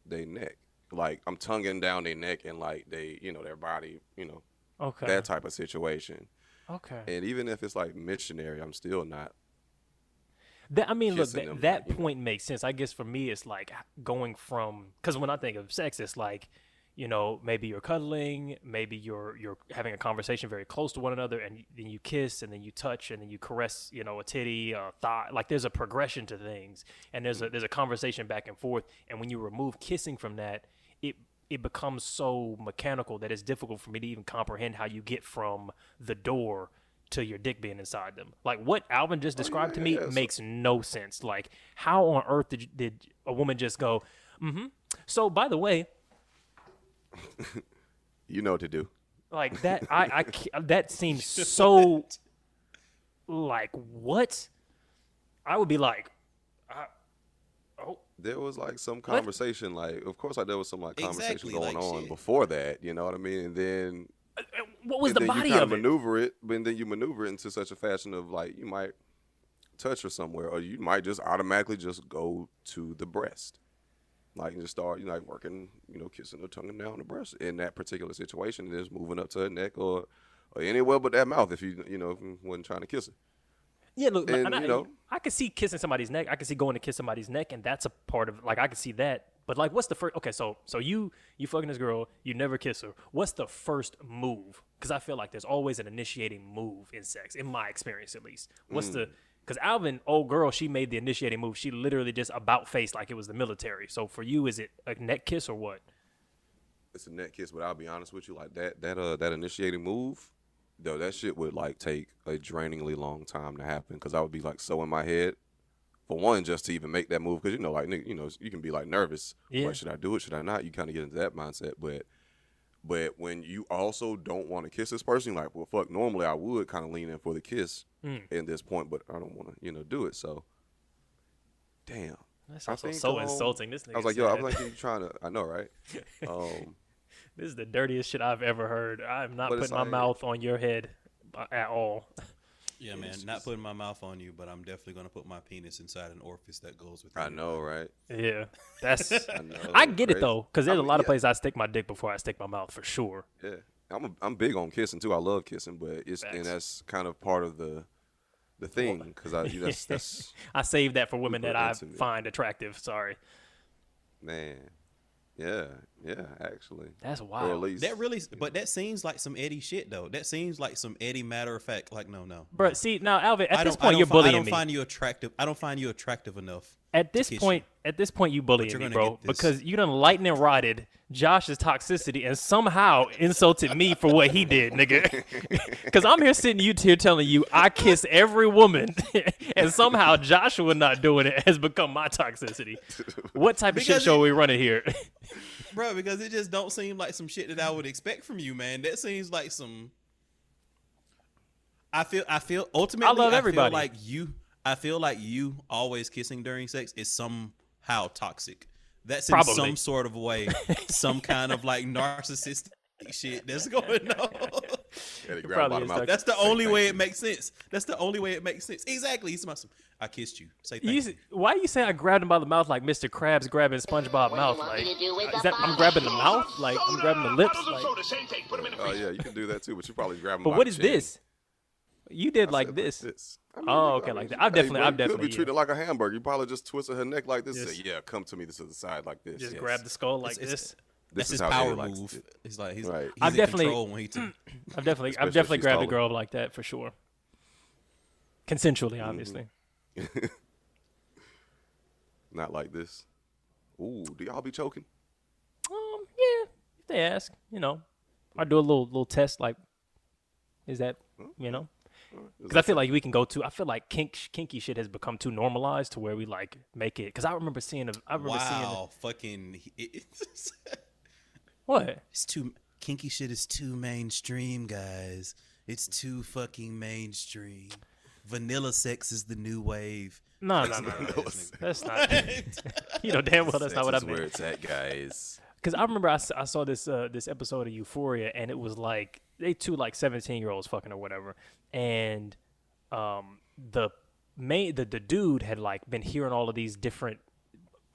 their neck. Like I'm tonguing down their neck and like they, you know, their body, you know, Okay. that type of situation. okay. And even if it's like missionary, I'm still not. That, I mean, look, that, them, that you know. point makes sense. I guess for me, it's like going from because when I think of sex, it's like you know maybe you're cuddling, maybe you're you're having a conversation very close to one another, and then you kiss, and then you touch, and then you caress, you know, a titty, a thigh. Like there's a progression to things, and there's a there's a conversation back and forth. And when you remove kissing from that, it it becomes so mechanical that it's difficult for me to even comprehend how you get from the door to your dick being inside them. Like what Alvin just described to me yeah, so- makes no sense. Like how on earth did, did a woman just go, mm-hmm. So by the way, You know what to do. like that, I, I that seems so like what? I would be like, I, oh, There was like some conversation, like of course, like there was some like conversation Exactly, going like, on shit. before that. You know what I mean? And then what was and the body you kind of it? maneuver it, but then you maneuver it into such a fashion of like you might touch her somewhere, or you might just automatically just go to the breast, like and just start you know, like working, you know, kissing her tongue and down the breast in that particular situation, and just moving up to her neck or or anywhere but that mouth if you you know if you wasn't trying to kiss her. Yeah, look, And, and I, you know- I could see kissing somebody's neck. I could see going to kiss somebody's neck, and that's a part of like I could see that. But like, what's the first? Okay, so so you you fucking this girl, you never kiss her. What's the first move? Because I feel like there's always an initiating move in sex, in my experience at least. What's Mm. the? Because Alvin, old girl, she made the initiating move. She literally just about face like it was the military. So for you, is it a neck kiss or what? it's a neck kiss, but I'll be honest with you, like that that uh that initiating move, though that shit would like take a drainingly long time to happen because I would be like so in my head. For one, just to even make that move, because you know, like you know, you can be like nervous. Yeah. Should I do it? Should I not? You kind of get into that mindset, but but when you also don't want to kiss this person, you're like, well, fuck. Normally, I would kind of lean in for the kiss Mm. in this point, but I don't want to, you know, do it. So, damn. That's also think, so um, insulting. This nigga I was like, yo, I'm like, you trying to? I know, right? Um, This is the dirtiest shit I've ever heard. I'm not putting my like- mouth on your head uh, at all. Yeah, man. Not putting my mouth on you, but I'm definitely gonna put my penis inside an orifice that goes with. It. I know, right? Yeah, that's. I know. I that's get it though, because there's I a mean, lot of yeah, places I stick my dick before I stick my mouth for sure. Yeah, I'm a, I'm big on kissing too. I love kissing, but it's Facts. and that's kind of part of the the thing because I that's that's I save that for women that I intimate. find attractive. Sorry, man. Yeah, yeah, actually. that's Or at wild, least That really, but that seems like some Eddie shit though. That seems like some Eddie matter of fact. Like, no, no. bro. See now, Alvin, at I this don't, I point don't you're fi- I don't me. find you attractive. I don't find you attractive enough. At this kiss point, at this point, you bullying me, bro, this. because you done lightning rotted Josh's toxicity and somehow insulted me for what he did, nigga. Because I'm here sitting you here telling you I kiss every woman, and somehow Joshua not doing it has become my toxicity. What type of shit show it- are we running here? Bro, because it just don't seem like some shit that I would expect from you, man. That seems like some. I feel. I feel ultimately. I love I everybody. Feel like you. I feel like you always kissing during sex is somehow toxic. That's in some sort of way, some kind of like narcissistic shit that's going on. Yeah, probably bottom out. That's the only way you. it makes sense. That's the only way it makes sense. Exactly. He's awesome. I kissed you. Say thank You, you. s- why you say I grabbed him by the mouth like Mr. Krabs grabbing SpongeBob mouth? Like, uh, is that I'm grabbing the mouth? Like I'm grabbing the lips? Like, Oh yeah, you can do that too, but you probably grab them. but what is what chin. this? You did I like said this. I mean, Oh, okay, I like that. I've definitely- bro, I've you definitely, could be treated yeah. like a hamburger. You probably just twisted her neck like this. Just- Say, yeah, come to me this to the side like this. Just yes. grab the skull like It's- this. it's- This That's is his how power Eddie move. He's like he's, Right. he's I've definitely- control when he. T- I've definitely, Especially I've definitely if she's grabbed a girl like that for sure. Consensually, Mm-hmm. obviously. Not like this. Ooh, do y'all be choking? Um, yeah, if they ask, you know, I do a little little test. Like, is that you know? Because I feel like we can go to. I feel like kink kinky shit has become too normalized to where we like make it. Because I remember seeing. A, I remember seeing. wow, fucking. It's, What? it's too kinky shit is too mainstream, guys. It's too fucking mainstream. Vanilla sex is the new wave. No, no, no. no. That's not. you know damn well that's not what I is where it's at, guys. Because I remember I saw this uh, this episode of Euphoria, and it was like they two like seventeen year olds fucking or whatever, and um the main the the dude had like been hearing all of these different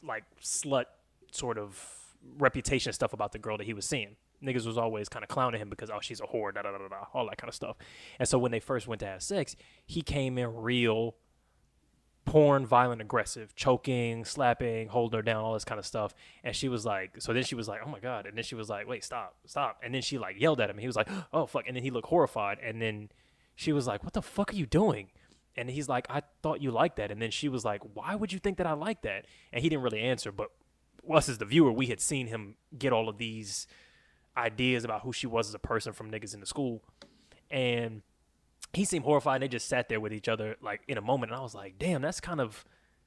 like slut sort of reputation stuff about the girl that he was seeing. Niggas was always kind of clowning him because oh she's a whore, da da da da, all that kind of stuff. And so when they first went to have sex, he came in real porn, violent, aggressive, choking, slapping, holding her down, all this kind of stuff. And she was like, so then she was like, oh my God. And then she was like, wait, stop, stop. And then she like yelled at him. He was like, oh fuck. And then he looked horrified. And then she was like, what the fuck are you doing? And he's like, I thought you liked that. And then she was like, why would you think that I like that? And he didn't really answer. But us as the viewer, we had seen him get all of these ideas about who she was as a person from niggas in the school. And he seemed horrified and they just sat there with each other like in a moment and I was like, damn, that's kind of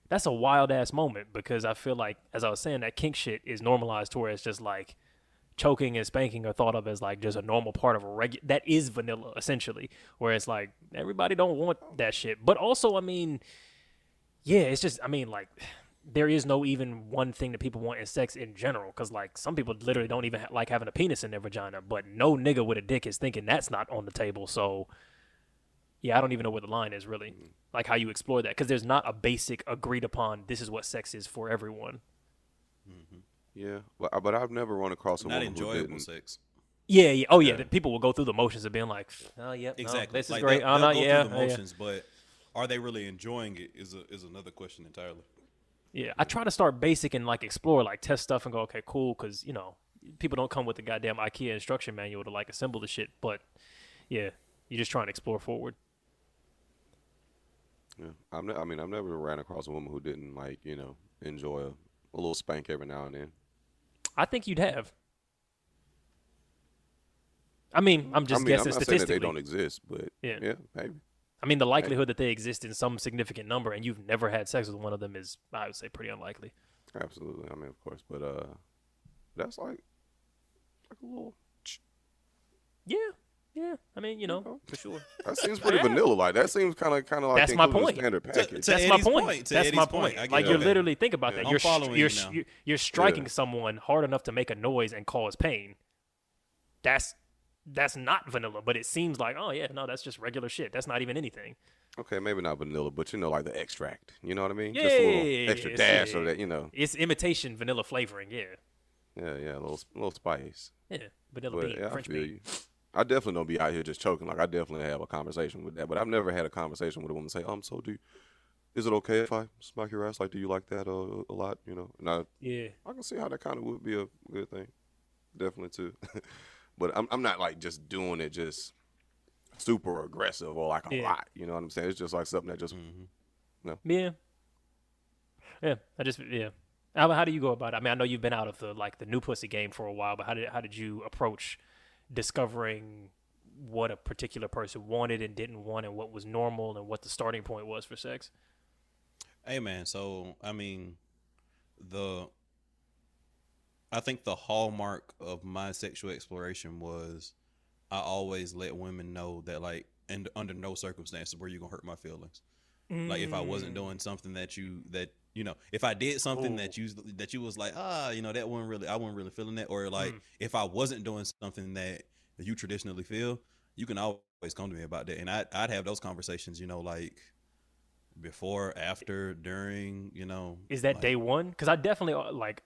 that's a wild ass moment because I feel like as I was saying that kink shit is normalized to where it's just like choking and spanking are thought of as like just a normal part of a regular that is vanilla essentially where it's like everybody don't want that shit but also I mean yeah it's just I mean like there is no even one thing that people want in sex in general because like some people literally don't even ha- like having a penis in their vagina but no nigga with a dick is thinking that's not on the table so yeah, I don't even know where the line is really. Like how you explore that because there's not a basic agreed upon this is what sex is for everyone. Yeah, but, uh, but I've never run across a Not woman who enjoyable didn't. sex. Yeah, yeah. Oh yeah, Yeah. people will go through the motions of being like, oh yeah, Exactly. this is Like, great. They'll, oh they'll no, go yeah, through the oh, yeah. motions, but are they really enjoying it? Is a, is another question entirely. Yeah, I try to start basic and like explore, like test stuff and go, okay, cool, because you know people don't come with the goddamn IKEA instruction manual to like assemble the shit. But yeah, you just trying to explore forward. Yeah, I'm ne- I mean, I've never ran across a woman who didn't like, you know, enjoy a, a little spank every now and then. I think you'd have. I mean, I'm just I mean, guessing I'm not saying that statistically. they don't exist, but Yeah. yeah, maybe. I mean, the likelihood that they exist in some significant number and you've never had sex with one of them is, I would say, pretty unlikely. Absolutely. I mean, of course, but uh, that's like like a little. Yeah, yeah. I mean, you know, for sure. That seems pretty vanilla. Like that seems kind of kind of like That's my point. standard package. to That's my point. point, to That's my point. point. I get Like you're Okay. literally think about Yeah. that. I'm You're following you're you now. you're, you're striking Yeah. someone hard enough to make a noise and cause pain. That's that's not vanilla, but it seems like oh yeah, no, that's just regular shit. That's not even anything. Okay, maybe not vanilla, but you know, like the extract. You know what I mean? Yeah, Just a yeah, little yeah, extra yeah, dash yeah. of that. You know? It's imitation vanilla flavoring. Yeah, Yeah, yeah, a little, little spice. yeah, vanilla But bean, yeah, I French bean. You. I definitely don't be out here just choking. Like I definitely have a conversation with that, but I've never had a conversation with a woman say, "Um, so do, is it okay if I smack your ass? Like, do you like that uh, a lot? You know?" And I, Yeah, I can see how that kind of would be a good thing, definitely too. but I'm, I'm not like just doing it just super aggressive or like a Yeah. lot. You know what I'm saying? It's just like something that just No yeah, yeah. I just yeah. How, how do you go about it? I mean, I know you've been out of the like the new pussy game for a while, but how did how did you approach discovering what a particular person wanted and didn't want, and what was normal, and what the starting point was for sex? Hey man, so I mean, the I think the hallmark of my sexual exploration was I always let women know that like, and under no circumstances were you gonna hurt my feelings. Like if I wasn't mm. doing something that you that you know, if I did something that you that you was like, ah, you know, that wasn't really I wasn't really feeling that, or like if I wasn't doing something that you traditionally feel, you can always come to me about that, and I I'd have those conversations, you know, like before, after, during, you know. Is that like- day one? Because I definitely uh, like,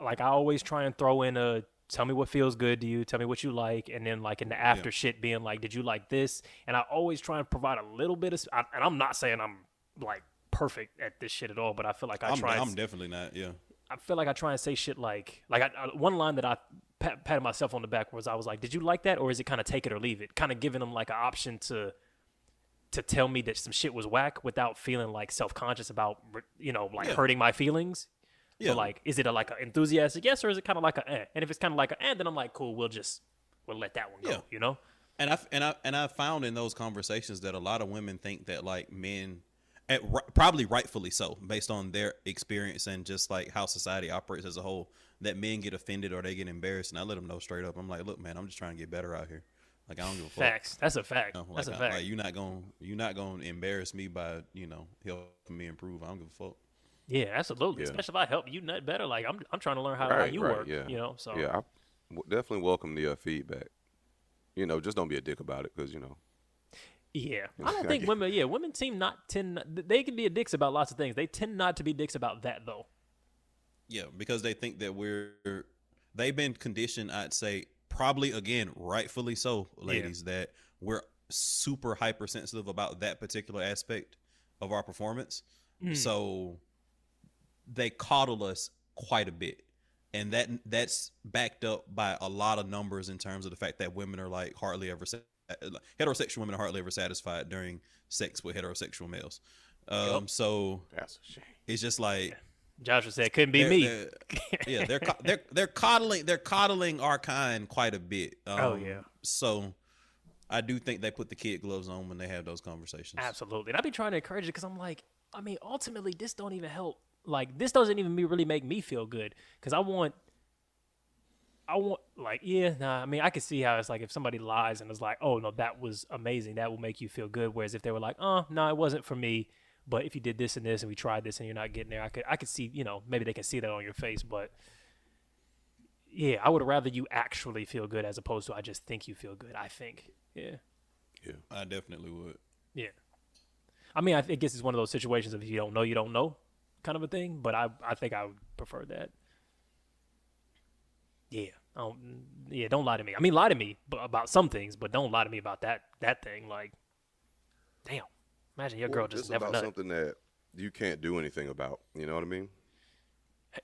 like I always try and throw in a tell me what feels good to you, tell me what you like, and then like in the after shit being like, did you like this? And I always try and provide a little bit of, and I'm not saying I'm like perfect at this shit at all, but I feel like I I'm, try. I'm s- definitely not. Yeah. I feel like I try and say shit like, like I, I, one line that I pat, patted myself on the back was I was like, did you like that, or is it kind of take it or leave it? Kind of giving them like an option to to tell me that some shit was whack without feeling like self conscious about you know like Yeah. hurting my feelings. Yeah. So like, is it a like an enthusiastic yes, or is it kind of like a eh? And if it's kind of like a eh, then I'm like, cool, we'll just we'll let that one go. Yeah. You know? and I and I and I found in those conversations that a lot of women think that like men, at, probably rightfully so, based on their experience and just like how society operates as a whole, that men get offended or they get embarrassed. And I let them know straight up. I'm like, look, man, I'm just trying to get better out here. Like I don't give a fuck. Facts. That's a fact. You know, That's like, a I- fact. like you're not gonna you're not gonna embarrass me by you know helping me improve. I don't give a fuck. yeah, absolutely. Yeah. Especially if I help you nut better. Like I'm I'm trying to learn how, how you right, work. yeah. You know? So yeah, I w- definitely welcome the uh, feedback. You know, just don't be a dick about it, because you know, Yeah, I don't think women. Yeah, women seem not tend. They can be a dicks about lots of things. They tend not to be dicks about that though. Yeah, because they think that we're they've been conditioned, I'd say, probably again, rightfully so, ladies, that we're super hypersensitive about that particular aspect of our performance. Mm. So they coddle us quite a bit. And that that's backed up by a lot of numbers in terms of the fact that women are like hardly ever sa- heterosexual women are hardly ever satisfied during sex with heterosexual males. Um, so that's a shame. it's just like Joshua said, "Couldn't be they're- me." they're- yeah, they're they're they're coddling they're coddling our kind quite a bit. Um, Oh, yeah. So I do think they put the kid gloves on when they have those conversations. Absolutely, and I be trying to encourage it because I'm like, I mean, ultimately, this don't even help. Like, this doesn't even really make me feel good because I want, I want, like, yeah, nah. I mean, I can see how it's like if somebody lies and is like, oh no, that was amazing, that will make you feel good. Whereas if they were like, uh, oh no, it wasn't for me, but if you did this and this and we tried this and you're not getting there, I could, I could see, you know, maybe they can see that on your face, but. Yeah, I would rather you actually feel good as opposed to I just think you feel good. I think, yeah. Yeah, I definitely would. Yeah. I mean, I think guess it's one of those situations of if you don't know, you don't know, kind of a thing. But I, I think I would prefer that. Yeah. Um, yeah. Don't lie to me. I mean, lie to me b- about some things, but don't lie to me about that that thing. Like, damn. Imagine your girl Well, just never about something that you can't do anything about. You know what I mean?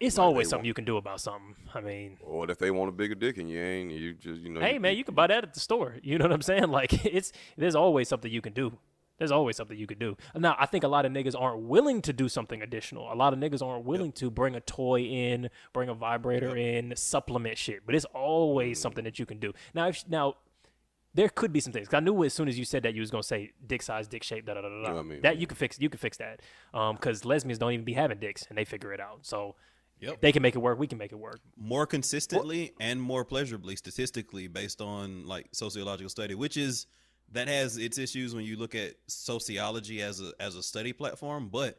It's like always something want- you can do about something. I mean, Or if they want a bigger dick and you ain't, you just you know. hey man, you can buy that at the store. You know what I'm saying? Like, it's there's always something you can do. There's always something you can do. Now, I think a lot of niggas aren't willing to do something additional. A lot of niggas aren't willing to bring a toy in, bring a vibrator in, supplement shit. But it's always something that you can do. Now, if now there could be some things. I knew as soon as you said that you was gonna say dick size, dick shape, da da da da. I mean, that you can fix. You can fix that. Um, because lesbians don't even be having dicks and they figure it out. So. Yep. They can make it work. We can make it work. More consistently and more pleasurably, statistically, based on like sociological study, which is that has its issues when you look at sociology as a as a study platform, but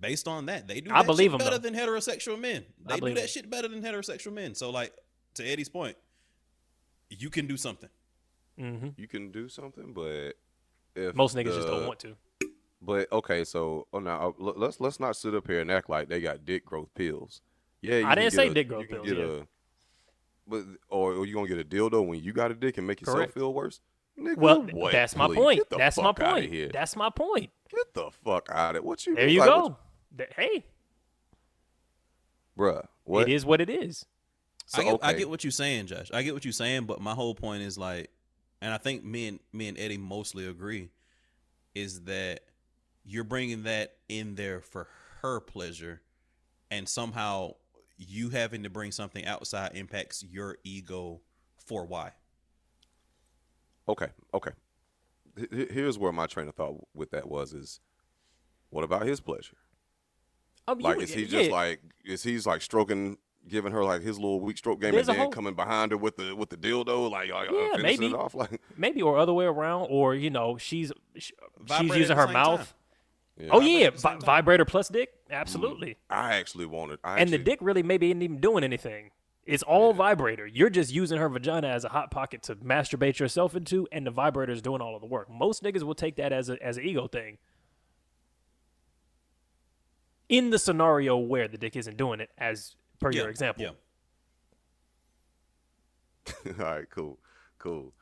based on that, they do I believe shit 'em, better though. than heterosexual men. They do that that 'em. shit better than heterosexual men. So like to Eddie's point, you can do something. Mm-hmm. you can do something, but if Most niggas just don't want to. But okay, so oh now uh, let's let's not sit up here and act like they got dick growth pills. Yeah, you I didn't say a- dick growth pills, get yeah. a- but or, or you gonna get a dildo when you got a dick and make yourself Correct. feel worse? Nigga, Well, what? that's my Please, point. Get the That's my fuck outta point. Here. That's my point. Get the fuck out of it. What you? There mean? you Like, go. what Th- hey, you- bruh. What? it is what it is. So, I get, I get what you're saying, Josh. I get what you're saying, but my whole point is like, and I think me and me and Eddie mostly agree, is that you're bringing that in there for her pleasure, and somehow you having to bring something outside impacts your ego for why. Okay, okay. H- h- Here's where my train of thought with that was: is what about his pleasure? Um, you- Like, is he just like, is he's like stroking, giving her like his little weak stroke game, There's a and then whole- coming behind her with the with the dildo, like, like uh, Yeah, finishing maybe. it off, like, maybe or other way around, or you know, she's sh- Vibrate she's using her mouth. yeah. Oh yeah, at the same vi- vibrator plus dick, absolutely. I actually wanted, I and the dick really maybe isn't even doing anything. It's all vibrator. You're just using her vagina as a hot pocket to masturbate yourself into, and the vibrator is doing all of the work. Most niggas will take that as a as an ego thing. In the scenario where the dick isn't doing it, as per Yeah, your example. Yeah. All right, cool, cool.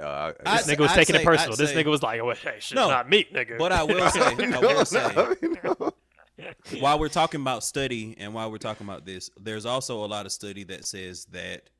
Uh, I- I- This I'd nigga was say- taking I'd it say- personal. I'd This say- nigga was like, "Oh, hey, shit's No, not me, nigga." But I will say, I will say, no. while we're talking about study and while we're talking about this, there's also a lot of study that says that,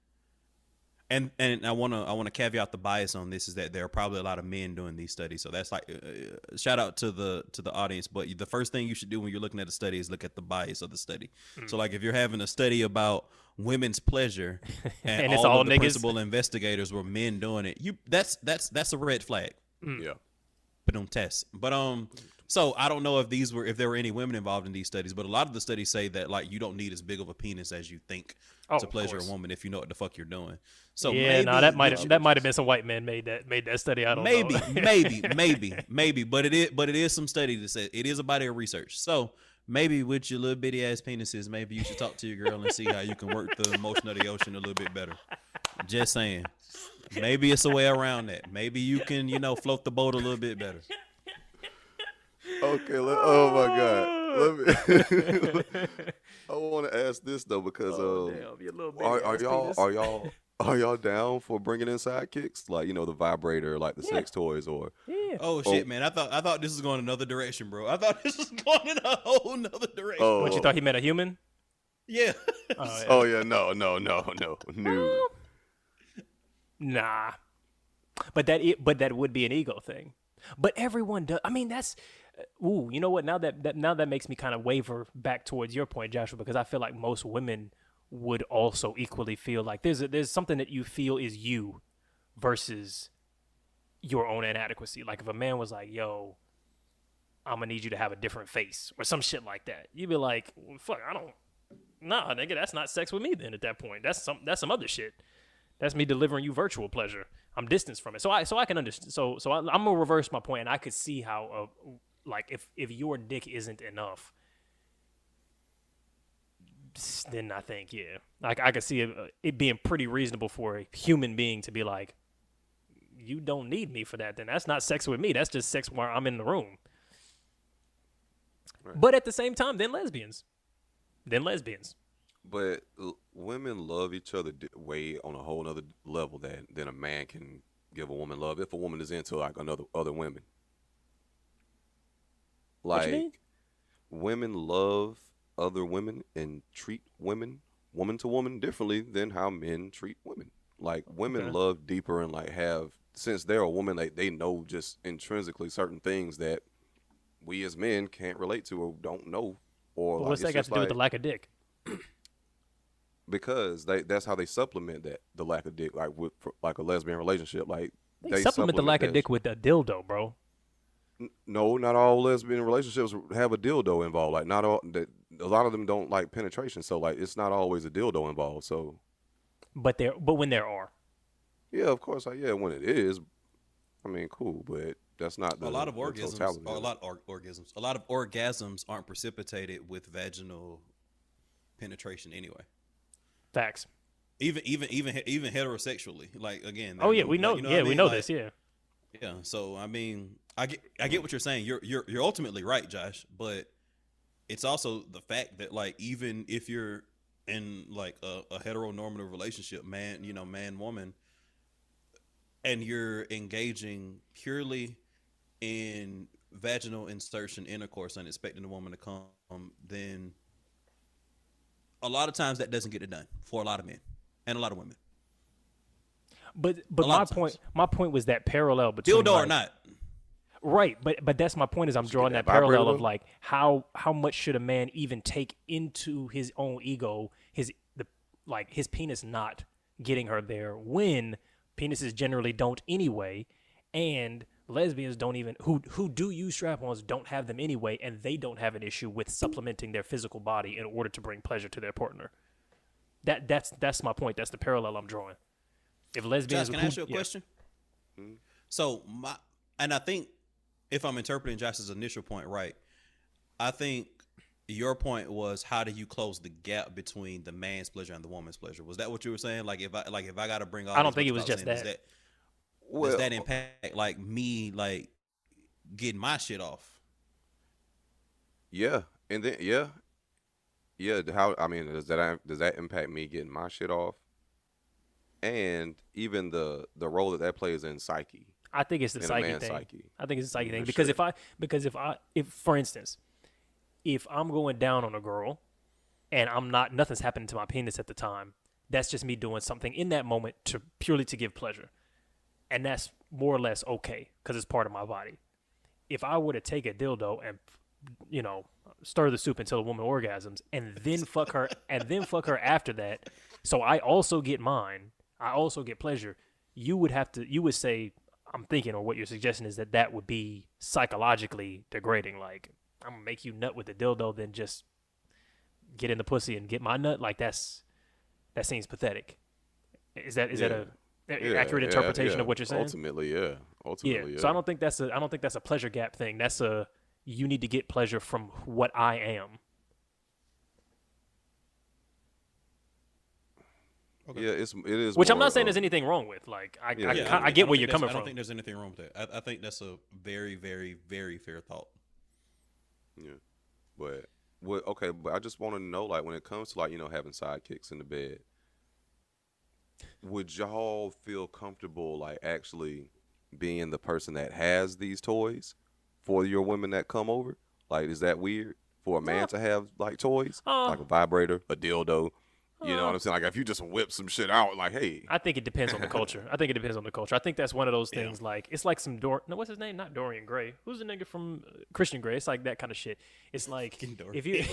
and and I want to I want to caveat the bias on this is that there are probably a lot of men doing these studies. So that's like uh, shout out to the to the audience. But the first thing you should do when you're looking at a study is look at the bias of the study. So like if you're having a study about women's pleasure and, And it's all, all of the niggas. principal investigators were men doing it, you that's that's that's a red flag yeah. but on test. But um, so I don't know if these were if there were any women involved in these studies, but a lot of the studies say that like you don't need as big of a penis as you think Oh, to pleasure a woman if you know what the fuck you're doing. So yeah, no, that might have that might have been some white men made that made that study. I don't maybe, know. maybe, maybe, maybe, but it is, but it is some study that says it is a body of research. So maybe with your little bitty ass penises, maybe you should talk to your girl and see how you can work the motion of the ocean a little bit better. Just saying. Maybe it's a way around that. Maybe you can, you know, float the boat a little bit better. Okay. Let, oh my God. Let me. I want to ask this though because Oh, um, damn, are, are y'all penis. are y'all are y'all down for bringing in sidekicks like you know the vibrator like the Yeah. sex toys or Yeah. Oh shit, man! I thought I thought this was going another direction, bro. I thought this was going in a whole nother direction. oh What you thought he met a human? Yeah. Oh, yeah. oh yeah no no no no no Nah. But that but that would be an ego thing. But everyone does. I mean, that's ooh. You know what? Now that, that now that makes me kind of waver back towards your point, Joshua, because I feel like most women would also equally feel like there's a, there's something that you feel is you versus your own inadequacy. Like if a man was like, "Yo, I'm gonna need you to have a different face" or some shit like that, you'd be like, well, "Fuck, I don't." Nah, nigga, that's not sex with me. Then at that point, that's some that's some other shit. That's me delivering you virtual pleasure. I'm distanced from it, so I so I can understand. So so I, I'm gonna reverse my point, and I could see how uh, like if if your dick isn't enough, then I think yeah, like I could see it, uh, it being pretty reasonable for a human being to be like, you don't need me for that. Then that's not sex with me. That's just sex where I'm in the room. But at the same time, then lesbians, then lesbians. but l- women love each other di- way on a whole other level than than a man can give a woman love if a woman is into like another other women like women love other women and treat women woman to woman differently than how men treat women like women Okay. love deeper and like have since they're a woman they, they know just intrinsically certain things that we as men can't relate to or don't know or like, what's that got to do with the lack of dick? because they that's how they supplement that the lack of dick like with for, like a lesbian relationship like They, supplement the lack of dick with a dildo, bro. N- No, not all lesbian relationships have a dildo involved. Like not all that a lot of them don't like penetration, so like it's not always a dildo involved. So But there, but when there are, yeah, of course, like yeah, when it is, I mean, cool, but that's not the, a lot of the orgasms, totality a lot of orgasms, a lot of orgasms aren't precipitated with vaginal penetration anyway. facts. even even even even heterosexually. Like again. Oh yeah, we like, know. you what yeah, I we know Like, this. Yeah. Yeah. So I mean, I get I get what you're saying. You're you're you're ultimately right, Josh. But it's also the fact that like even if you're in like a, a heteronormative relationship, man, you know, man woman, and you're engaging purely in vaginal insertion intercourse and expecting the woman to come, then a lot of times that doesn't get it done for a lot of men and a lot of women. But but my point times. my point was that parallel between Dildo or not. Right, but but that's my point is I'm drawing that that parallel of like how how much should a man even take into his own ego his the like his penis not getting her there when penises generally don't anyway and lesbians don't even who who do use strap-ons don't have them anyway and they don't have an issue with supplementing their physical body in order to bring pleasure to their partner. That that's that's my point. That's the parallel I'm drawing. If lesbians Josh, can I who- ask you a yeah. question? So my and I think if I'm interpreting Josh's initial point right, I think your point was how do you close the gap between the man's pleasure and the woman's pleasure? Was that what you were saying? Like if I like if I got to bring all I don't think it was just saying, does that. Does that impact like me like getting my shit off? Yeah, and then yeah, yeah. How I mean, does that does that impact me getting my shit off? And even the the role that that plays in psyche. I think it's the psyche thing. psyche. I think it's a psyche mm, thing For because sure. if I because if I if for instance, if I'm going down on a girl and I'm not nothing's happening to my penis at the time, that's just me doing something in that moment to purely to give pleasure, and that's more or less okay because it's part of my body. If I were to take a dildo and you know stir the soup until a woman orgasms and then fuck her and then fuck her after that, so I also get mine, I also get pleasure. You would have to you would say I'm thinking, or what you're suggesting is that that would be psychologically degrading. Like, I'm gonna make you nut with the dildo, then just get in the pussy and get my nut. Like, that's that seems pathetic. Is that is that a, a- Yeah, accurate interpretation yeah. of what you're saying? Ultimately, yeah. yeah. Ultimately, yeah. So I don't think that's a I don't think that's a pleasure gap thing. That's a you need to get pleasure from what I am. Yeah, it's it is. Which I'm not saying of- there's anything wrong with. Like, I Yeah, I, yeah. ki- I don't I get don't where you're coming from. I don't think there's anything wrong with that. I, I think that's a very, very, very fair thought. Yeah, but what? Okay, but I just want to know, like, when it comes to like you know having sidekicks in the bed, would y'all feel comfortable like actually being the person that has these toys for your women that come over? Like, is that weird for a man to have like toys, Uh. like a vibrator, a dildo? You know what I'm saying? Like, if you just whip some shit out, like, hey, I think it depends on the culture. I think it depends on the culture. I think that's one of those things. Like it's like some Dor. No, what's his name? Not Dorian Gray. Who's the nigga from uh, Christian Grey? It's like that kind of shit. It's like if you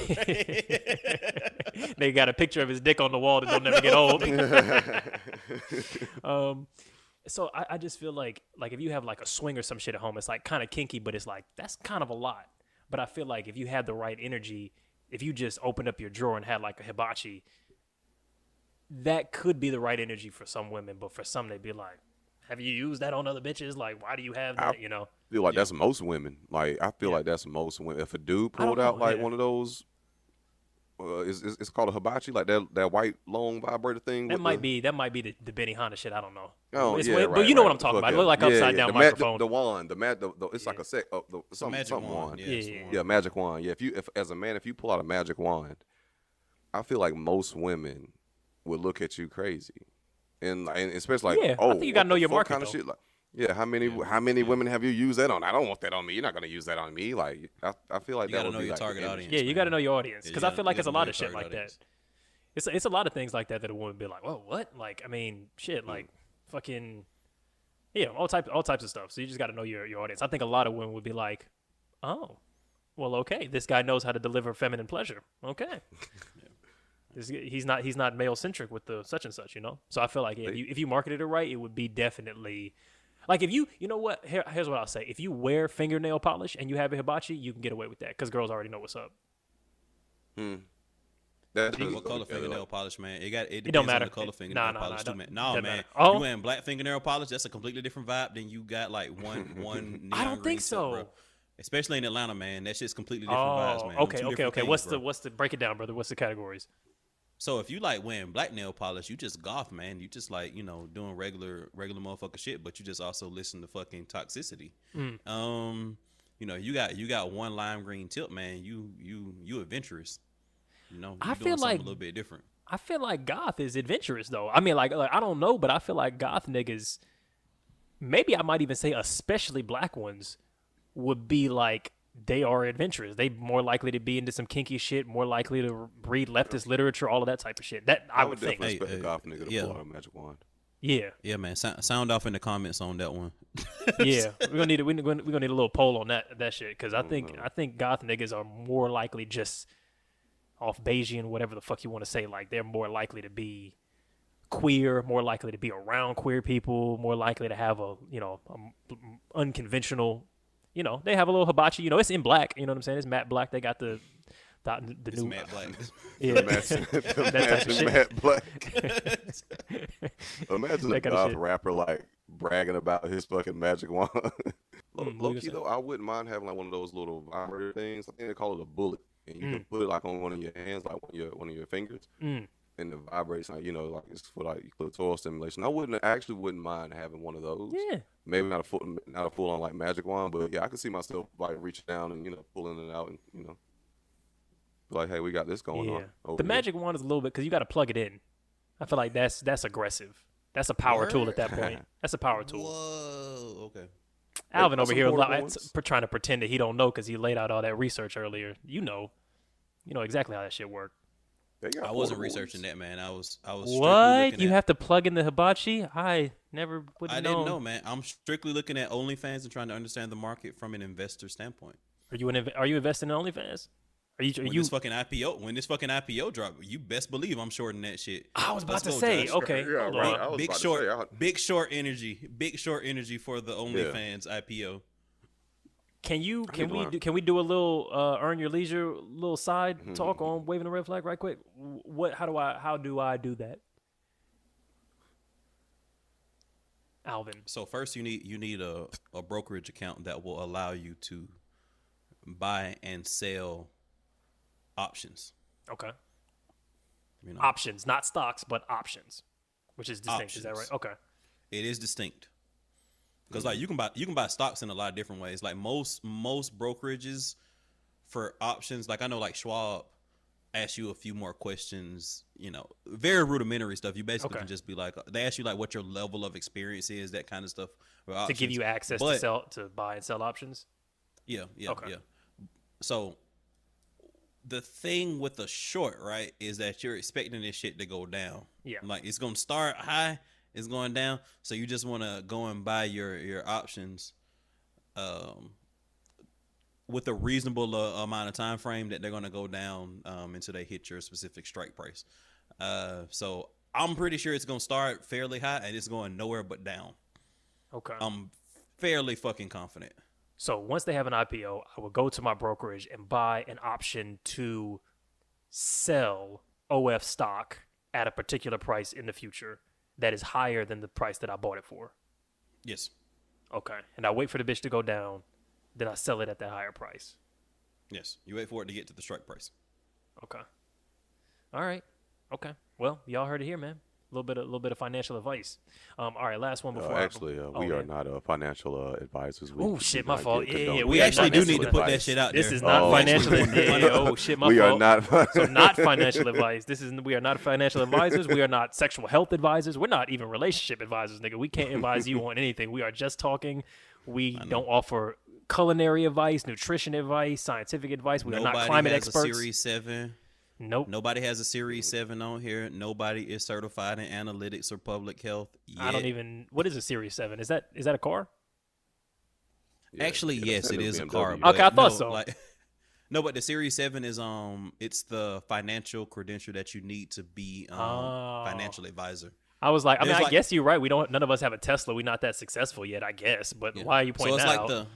they got a picture of his dick on the wall that don't never get old. um, so I, I just feel like like if you have like a swing or some shit at home, it's like kind of kinky, but it's like that's kind of a lot. But I feel like if you had the right energy, if you just opened up your drawer and had like a hibachi, that could be the right energy for some women, but for some they'd be like, "Have you used that on other bitches? Like, why do you have that?" you know? feel like that's most women. Like I feel like that's most women. If a dude pulled out know, like yeah. one of those, uh, it's, it's it's called a hibachi, like that that white long vibrator thing. That might the, be that might be the, the Benihana shit. I don't know. Oh It's yeah, way- but you know right. what I'm talking Fuck about. It yeah. look like Yeah, upside yeah, down the ma- the- microphone. the, wand, the mat, the, the, it's like a set, uh, the, some, magic something wand, wand. yeah, Yeah, yeah, wand. Yeah, magic wand. Yeah, if you if as a man, if you pull out a magic wand, I feel like most women would look at you crazy, and, and especially like, Yeah, I oh, think you gotta know your market, kind of though. shit. Like, yeah, how many how many women have you used that on? I don't want that on me. You're not gonna use that on me. Like I, I feel like You that gotta would know be your like target audience. yeah, you got to know your audience because you I feel like it's a lot of shit target like that. audience. It's it's a lot of things like that that a woman would be like, "Whoa, what?" Like, I mean, shit, Mm. like fucking, yeah, all type all types of stuff. So you just got to know your your audience. I think a lot of women would be like, "Oh, well, okay, this guy knows how to deliver feminine pleasure. Okay." This, he's not he's not male centric with the such and such, you know. So I feel like if you if you marketed it right, it would be definitely like if you you know what Here, here's what I'll say: if you wear fingernail polish and you have a hibachi, you can get away with that because girls already know what's up. That What color yeah, fingernail polish, man? It got it depends don't on matter. the color It- fingernail nah, nah, polish nah, too, man. No, doesn't man. Oh. You wearing black fingernail polish? That's a completely different vibe than you got like one one. I don't think so. bro. Especially in Atlanta, man. That shit's completely different Oh, vibes, man. okay, okay, okay. things, what's the what's the break it down, brother? What's the categories? So if you like wearing black nail polish, you just goth, man. You just like you know doing regular regular motherfucker shit, but you just also listen to fucking toxicity. Mm. Um, you know you got you got one lime green tip, man. You you you adventurous. You know, I feel doing like- a little bit different. I feel like goth is adventurous though. I mean, like, like I don't know, but I feel like goth niggas, maybe I might even say, especially black ones, would be like they are adventurous. They more likely to be into some kinky shit, more likely to read leftist literature, all of that type of shit. That I, I would would think. definitely Hey, expect hey, a goth nigga to yeah. pull out a magic wand. Yeah, Yeah, man. Sound, sound off in the comments on that one. yeah. We're gonna need a, we're gonna, we're gonna need a little poll on that that shit because I oh, think I think goth niggas are more likely just off Bayesian, whatever the fuck you want to say. Like they're more likely to be queer, more likely to be around queer people, more likely to have a you know a m- m- unconventional. You know, they have a little hibachi. You know, it's in black. You know what I'm saying? It's matte black. They got the the, the It's new Matt Black. yeah. Imagine, type of imagine shit. Matt Black. imagine a That goth rapper like bragging about his fucking magic wand. Low, Mm, low key though, I wouldn't mind having like one of those little vibrator things. I think they call it a bullet, and you Mm. can put it like on one of your hands, like one of your one of your fingers, Mm. And the vibrates. Like you know, like it's for like clitoral stimulation. I wouldn't actually wouldn't mind having one of those. Yeah. Maybe not a full not a full on like magic wand, but yeah, I could see myself like reaching down and you know pulling it out and you know. Like, hey, we got this going Yeah. on. over The here. magic wand is a little bit because you got to plug it in. I feel like that's that's aggressive. That's a power tool at that point. That's a power tool. Whoa. Okay. Alvin over here some li- portable it's ones. p- trying to pretend that he don't know because he laid out all that research earlier. You know, you know exactly how that shit worked. They got I wasn't researching ones. that, man. I was I was What? You at- have to plug in the hibachi? I never would I have didn't know, man. I'm strictly looking at OnlyFans and trying to understand the market from an investor standpoint. Are you an, are you investing in OnlyFans? Are you? Are When you? this fucking IPO, when this fucking IPO drop, you best believe I'm shorting that shit. I was about Let's to go, say. Josh. Okay, Yeah, right. on. Big short, say, I- big short energy, big short energy for the OnlyFans IPO. Can you? Can we? learn. Do, can we do a little uh, earn your leisure, little side Mm-hmm. talk on waving the red flag right quick? What? How do I? How do I do that? Alvin. So first, you need you need a, a brokerage account that will allow you to buy and sell options. Okay. You know, Options, not stocks, but options, which is distinct. Is that right? Okay. it is distinct because like you can buy you can buy stocks in a lot of different ways. Like most most brokerages for options, like I know like Schwab ask you a few more questions. You know, very rudimentary stuff. You basically Okay. can just be like they ask you like what your level of experience is, that kind of stuff. To give you access to sell to buy and sell options. Yeah, yeah, Okay. yeah. So the thing with the short, right, is that you're expecting this shit to go down. Yeah. Like it's gonna start high, it's going down. So you just wanna go and buy your your options um with a reasonable uh, amount of time frame that they're gonna go down um until they hit your specific strike price. Uh so I'm pretty sure it's gonna start fairly high and it's going nowhere but down. Okay. I'm fairly fucking confident. So once they have an IPO, I will go to my brokerage and buy an option to sell OF stock at a particular price in the future that is higher than the price that I bought it for. Yes. Okay. And I wait for the bitch to go down, then I sell it at that higher price. Yes, you wait for it to get to the strike price. Okay. All right. Okay. Well, y'all heard it here, man. A little bit, a little bit of financial advice. Um. All right. Last one Uh, before. I- actually, uh, oh, we yeah. are not uh, financial uh, advisors. Oh shit, my fault. Yeah, yeah, condone- We actually do messing need to put advice. that shit out This there. is not Oh. financial. yeah, yeah, oh shit, my we fault. are not. so not financial advice. This is we are not financial advisors. We are not sexual health advisors. We're not even relationship advisors, nigga. We can't advise you on anything. We are just talking. We don't offer culinary advice, nutrition advice, scientific advice. We are not climate has experts. a Series Seven. Nope. Nobody has a Series Seven on here. Nobody is certified in analytics or public health. Yet. I don't even. What is a Series Seven? Is that is that a car? Yeah, Actually, yes, it is it a is a BMW. car. Okay, I thought no, so. Like, no, but the Series Seven is um, it's the financial credential that you need to be um Oh. financial advisor. I was like, I mean, I like- guess you're right. We don't. None of us have a Tesla. We're not that successful yet, I guess. But Yeah. why are you pointing so it's that like out? the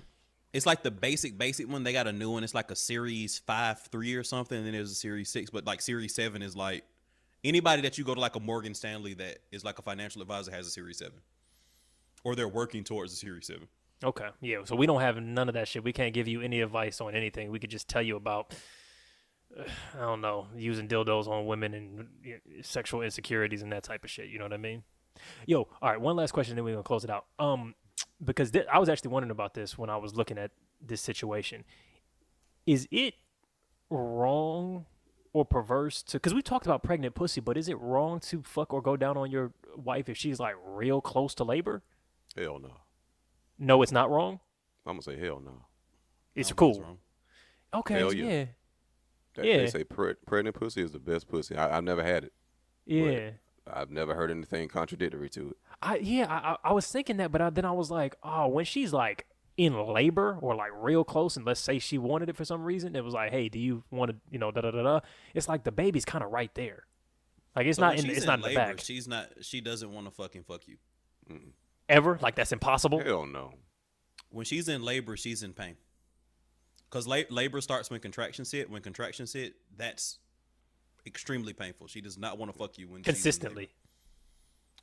it's like the basic basic one they got a new one it's like a series 5 3 or something and then there's a series 6 but like series 7 is like anybody that you go to like a morgan stanley that is like a financial advisor has a series 7 or they're working towards a series 7 Okay, yeah. So we don't have none of that shit. We can't give you any advice on anything. We could just tell you about I don't know, using dildos on women and sexual insecurities and that type of shit. You know what I mean? Yo, all right. One last question, then we're gonna close it out. Um, because thi- I was actually wondering about this when I was looking at this situation. Is it wrong or perverse to? Because we talked about pregnant pussy, but is it wrong to fuck or go down on your wife if she's like real close to labor? Hell no. No, it's not wrong. I'm gonna say hell no. It's cool. Okay, Hell yeah, yeah. They, Yeah. they say pre- pregnant pussy is the best pussy. I, I've never had it. yeah. I've never heard anything contradictory to it. I yeah, I, I I was thinking that, but I, then I was like, oh, when she's like in labor or like real close, and let's say she wanted it for some reason, it was like, hey, do you want to, you know, da da da da. It's like the baby's kind of right there, like it's So not in, she's it's not in the back She's not. She doesn't want to fucking fuck you. ever. Like that's impossible. Hell no. When she's in labor, she's in pain. Cause la- labor starts when contractions hit. When contractions hit, that's extremely painful. She does not want to fuck you when Consistently.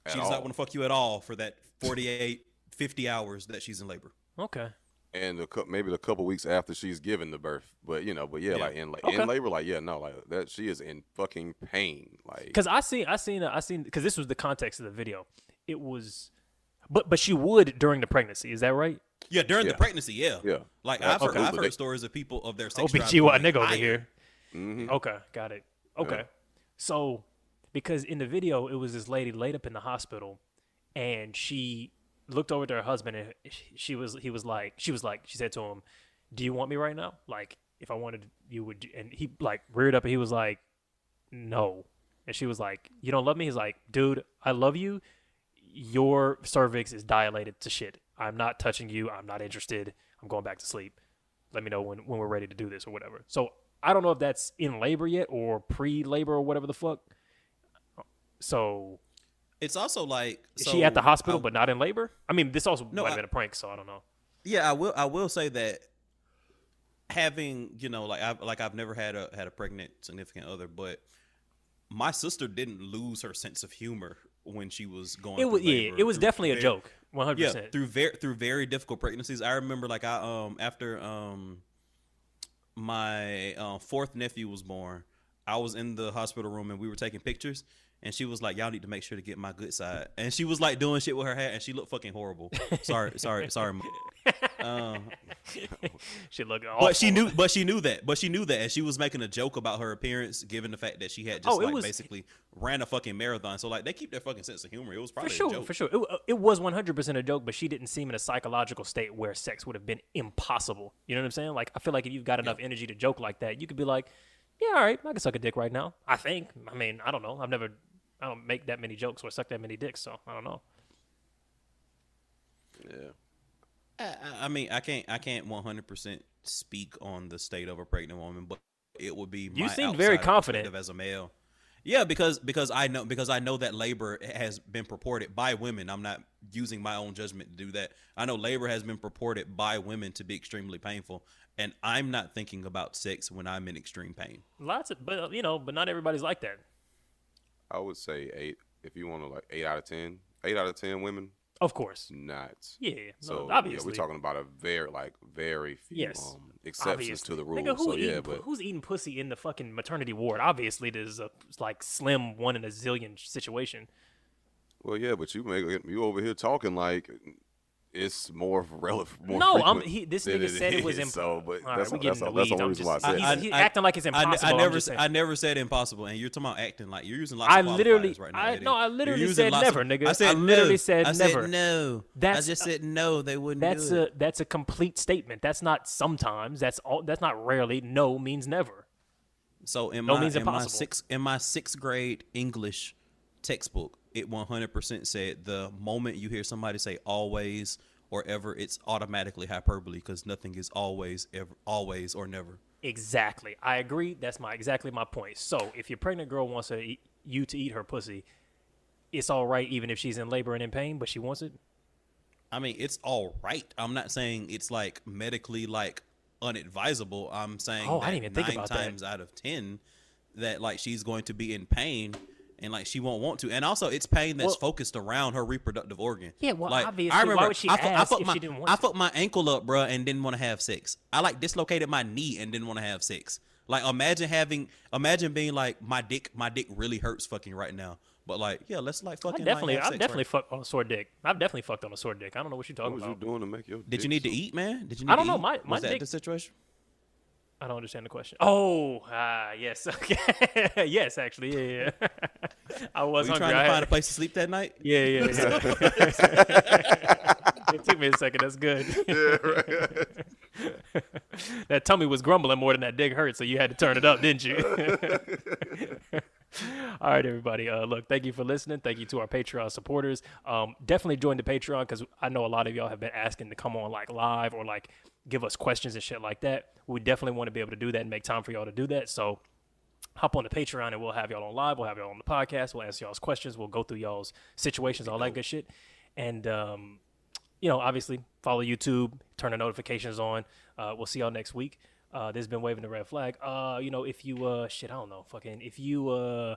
At She does all. not want to fuck you at all for that 48, 50 hours that she's in labor. Okay. and the, maybe a couple weeks after she's given the birth. But you know, but yeah, Yeah. like in like Okay. in labor, like yeah, no, like that she is in fucking pain. Like Cause I seen, I seen, I seen, cause this was the context of the video. It was, but but she would during the pregnancy. Is that right? Yeah, during the pregnancy, yeah. Yeah. Like I've heard, I've absolutely. heard stories of people of their sex drive OBGY nigga over higher. here. mhm. Okay, got it. Okay. So, because in the video, it was this lady laid up in the hospital, and she looked over to her husband, and she was, he was like, she was like, she said to him, "Do you want me right now? Like, if I wanted, you would." And he like reared up, and he was like, "No," and she was like, "You don't love me?" He's like, "Dude, I love you. Your cervix is dilated to shit. I'm not touching you. I'm not interested. I'm going back to sleep." let me know when, when we're ready to do this or whatever. So I don't know if that's in labor yet or pre-labor or whatever the fuck. So It's also like is so she at the hospital I- but not in labor? I mean, this also No, might have been a prank, so I don't know. Yeah, I will. I will say that having you know, like I've like I've never had a had a pregnant significant other, but my sister didn't lose her sense of humor when she was going. It was yeah, it was definitely a joke, One hundred percent through very through very difficult pregnancies. I remember like I um after um my uh, fourth nephew was born, I was in the hospital room and we were taking pictures. And she was like, "Y'all need to make sure to get my good side." And she was like doing shit with her hair, and she looked fucking horrible. sorry, sorry, sorry. Um, She looked awful. but she knew, but she knew that, but she knew that, and she was making a joke about her appearance, given the fact that she had just Oh, like was- basically ran a fucking marathon. So like they keep their fucking sense of humor. It was for probably a sure, joke. for sure. It, it was one hundred percent a joke, but she didn't seem in a psychological state where sex would have been impossible. You know what I'm saying? Like I feel like if you've got enough energy to joke like that, you could be like, "Yeah, all right, I can suck a dick right now." I think. I mean, I don't know. I've never. I don't make that many jokes or suck that many dicks, so I don't know. Yeah. I, I- I mean, I can't, I can't one hundred percent speak on the state of a pregnant woman, but it would be. You my seemed very confident. as a male. Yeah, because because I know because I know that labor has been purported by women. I'm not using my own judgment to do that. I know labor has been purported by women to be extremely painful, and I'm not thinking about sex when I'm in extreme pain. Lots of, but you know, but not everybody's like that. I would say eight. If you want to like eight out of ten, eight out of ten women, Of course. not. Yeah. So no, obviously. yeah, we're talking about a very like very few Yes. um, exceptions obviously. to the rule. Nigga, who so eating, yeah, but who's eating pussy in the fucking maternity ward? Obviously, there's a like slim one in a zillion situation. well, yeah, but you make it- you over here talking like it's more relevant. More no, I'm. He, this nigga said it was impossible. So, but All right, that's we all- that's all- that's the only I'm reason why I said. he's, I- he's I- acting like it's impossible. I I'm never, just s- saying. I never said impossible, and you're talking about acting like you're using lots I of literally- qualifiers right now. I- no, I literally said lots of- never, nigga. I said I literally no. said I never. Said no. That's- I just said no. They wouldn't. That's do a it. that's a complete statement. That's not sometimes. That's all. That's not rarely. No means never. So in No my means in my impossible. sixth in my sixth grade English textbook, it 100% said the moment you hear somebody say always or ever, it's automatically hyperbole because nothing is always ever always or never. Exactly. I agree. That's my exactly my point. So if your pregnant girl wants to eat, you to eat her pussy, it's all right even if she's in labor and in pain, but she wants it. I mean, it's all right. I'm not saying it's like medically like unadvisable. I'm saying Oh, I that didn't even think nine about that. times out of ten that like she's going to be in pain and like she won't want to. And also, it's pain that's Well- focused around her reproductive organ. Yeah, well, like, obviously, I why remember would she I, fu- I ask fucked if my, she didn't want I fucked my ankle up, bruh, and didn't want to have sex. I like dislocated my knee and didn't want to have sex. Like imagine having, imagine being like, my dick, my dick really hurts fucking right now. But like, yeah, let's like I fucking. definitely, like, I've definitely right- fucked on a sore dick. I've definitely fucked on a sore dick. I don't know what you're talking about. What talking was you about. doing to make your? Did dick you need to eat, man? Did you? Need I don't to know, eat? my- my was that dick- the situation? I don't understand the question. Oh, ah, yes, okay, yes, actually, yeah, yeah. I was Were you hungry. trying to find a place to sleep that night? Yeah, yeah, yeah. it took me a second. That's good. Yeah, right. that tummy was grumbling more than that dick hurt, so you had to turn it up, didn't you? All right, everybody. Uh, look, thank you for listening. Thank you to our Patreon supporters. Um, definitely join the Patreon because I know a lot of y'all have been asking to come on like live or like give us questions and shit like that. We definitely want to be able to do that and make time for y'all to do that. So hop on the Patreon and we'll have y'all on live. We'll have y'all on the podcast. We'll answer y'all's questions. We'll go through y'all's situations, all that good shit. And, um, you know, obviously follow YouTube, turn the notifications on. Uh, we'll see y'all next week. Uh, this has been waving the red flag. Uh, you know, if you uh, shit, I don't know, fucking, if you uh,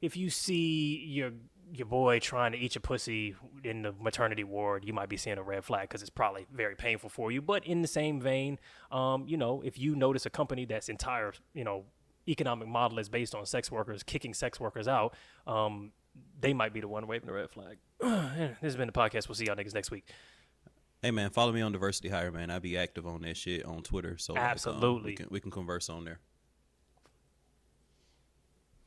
if you see your your boy trying to eat your pussy in the maternity ward, you might be seeing a red flag because it's probably very painful for you. But in the same vein, um, you know, if you notice a company that's entire, you know, economic model is based on sex workers kicking sex workers out, um, they might be the one waving the red flag. this has been the podcast. We'll see y'all niggas next week. Hey man, follow me on Diversity Hire, man. I be active on that shit on Twitter, so like, um, Absolutely. we can we can converse on there.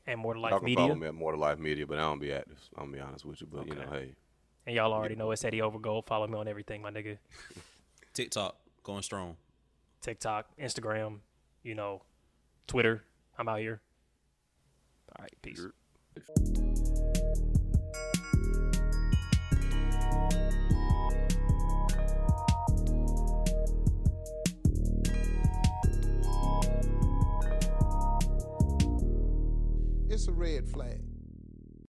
And more to Y'all life can media. follow me at More to Life Media, but I don't be active. I'm gonna be honest with you, but you know, hey, And y'all already know it's Eddy Overgold. Follow me on everything, my nigga. TikTok going strong. TikTok, Instagram, you know, Twitter. I'm out here. All right, peace. You're- It's a red flag.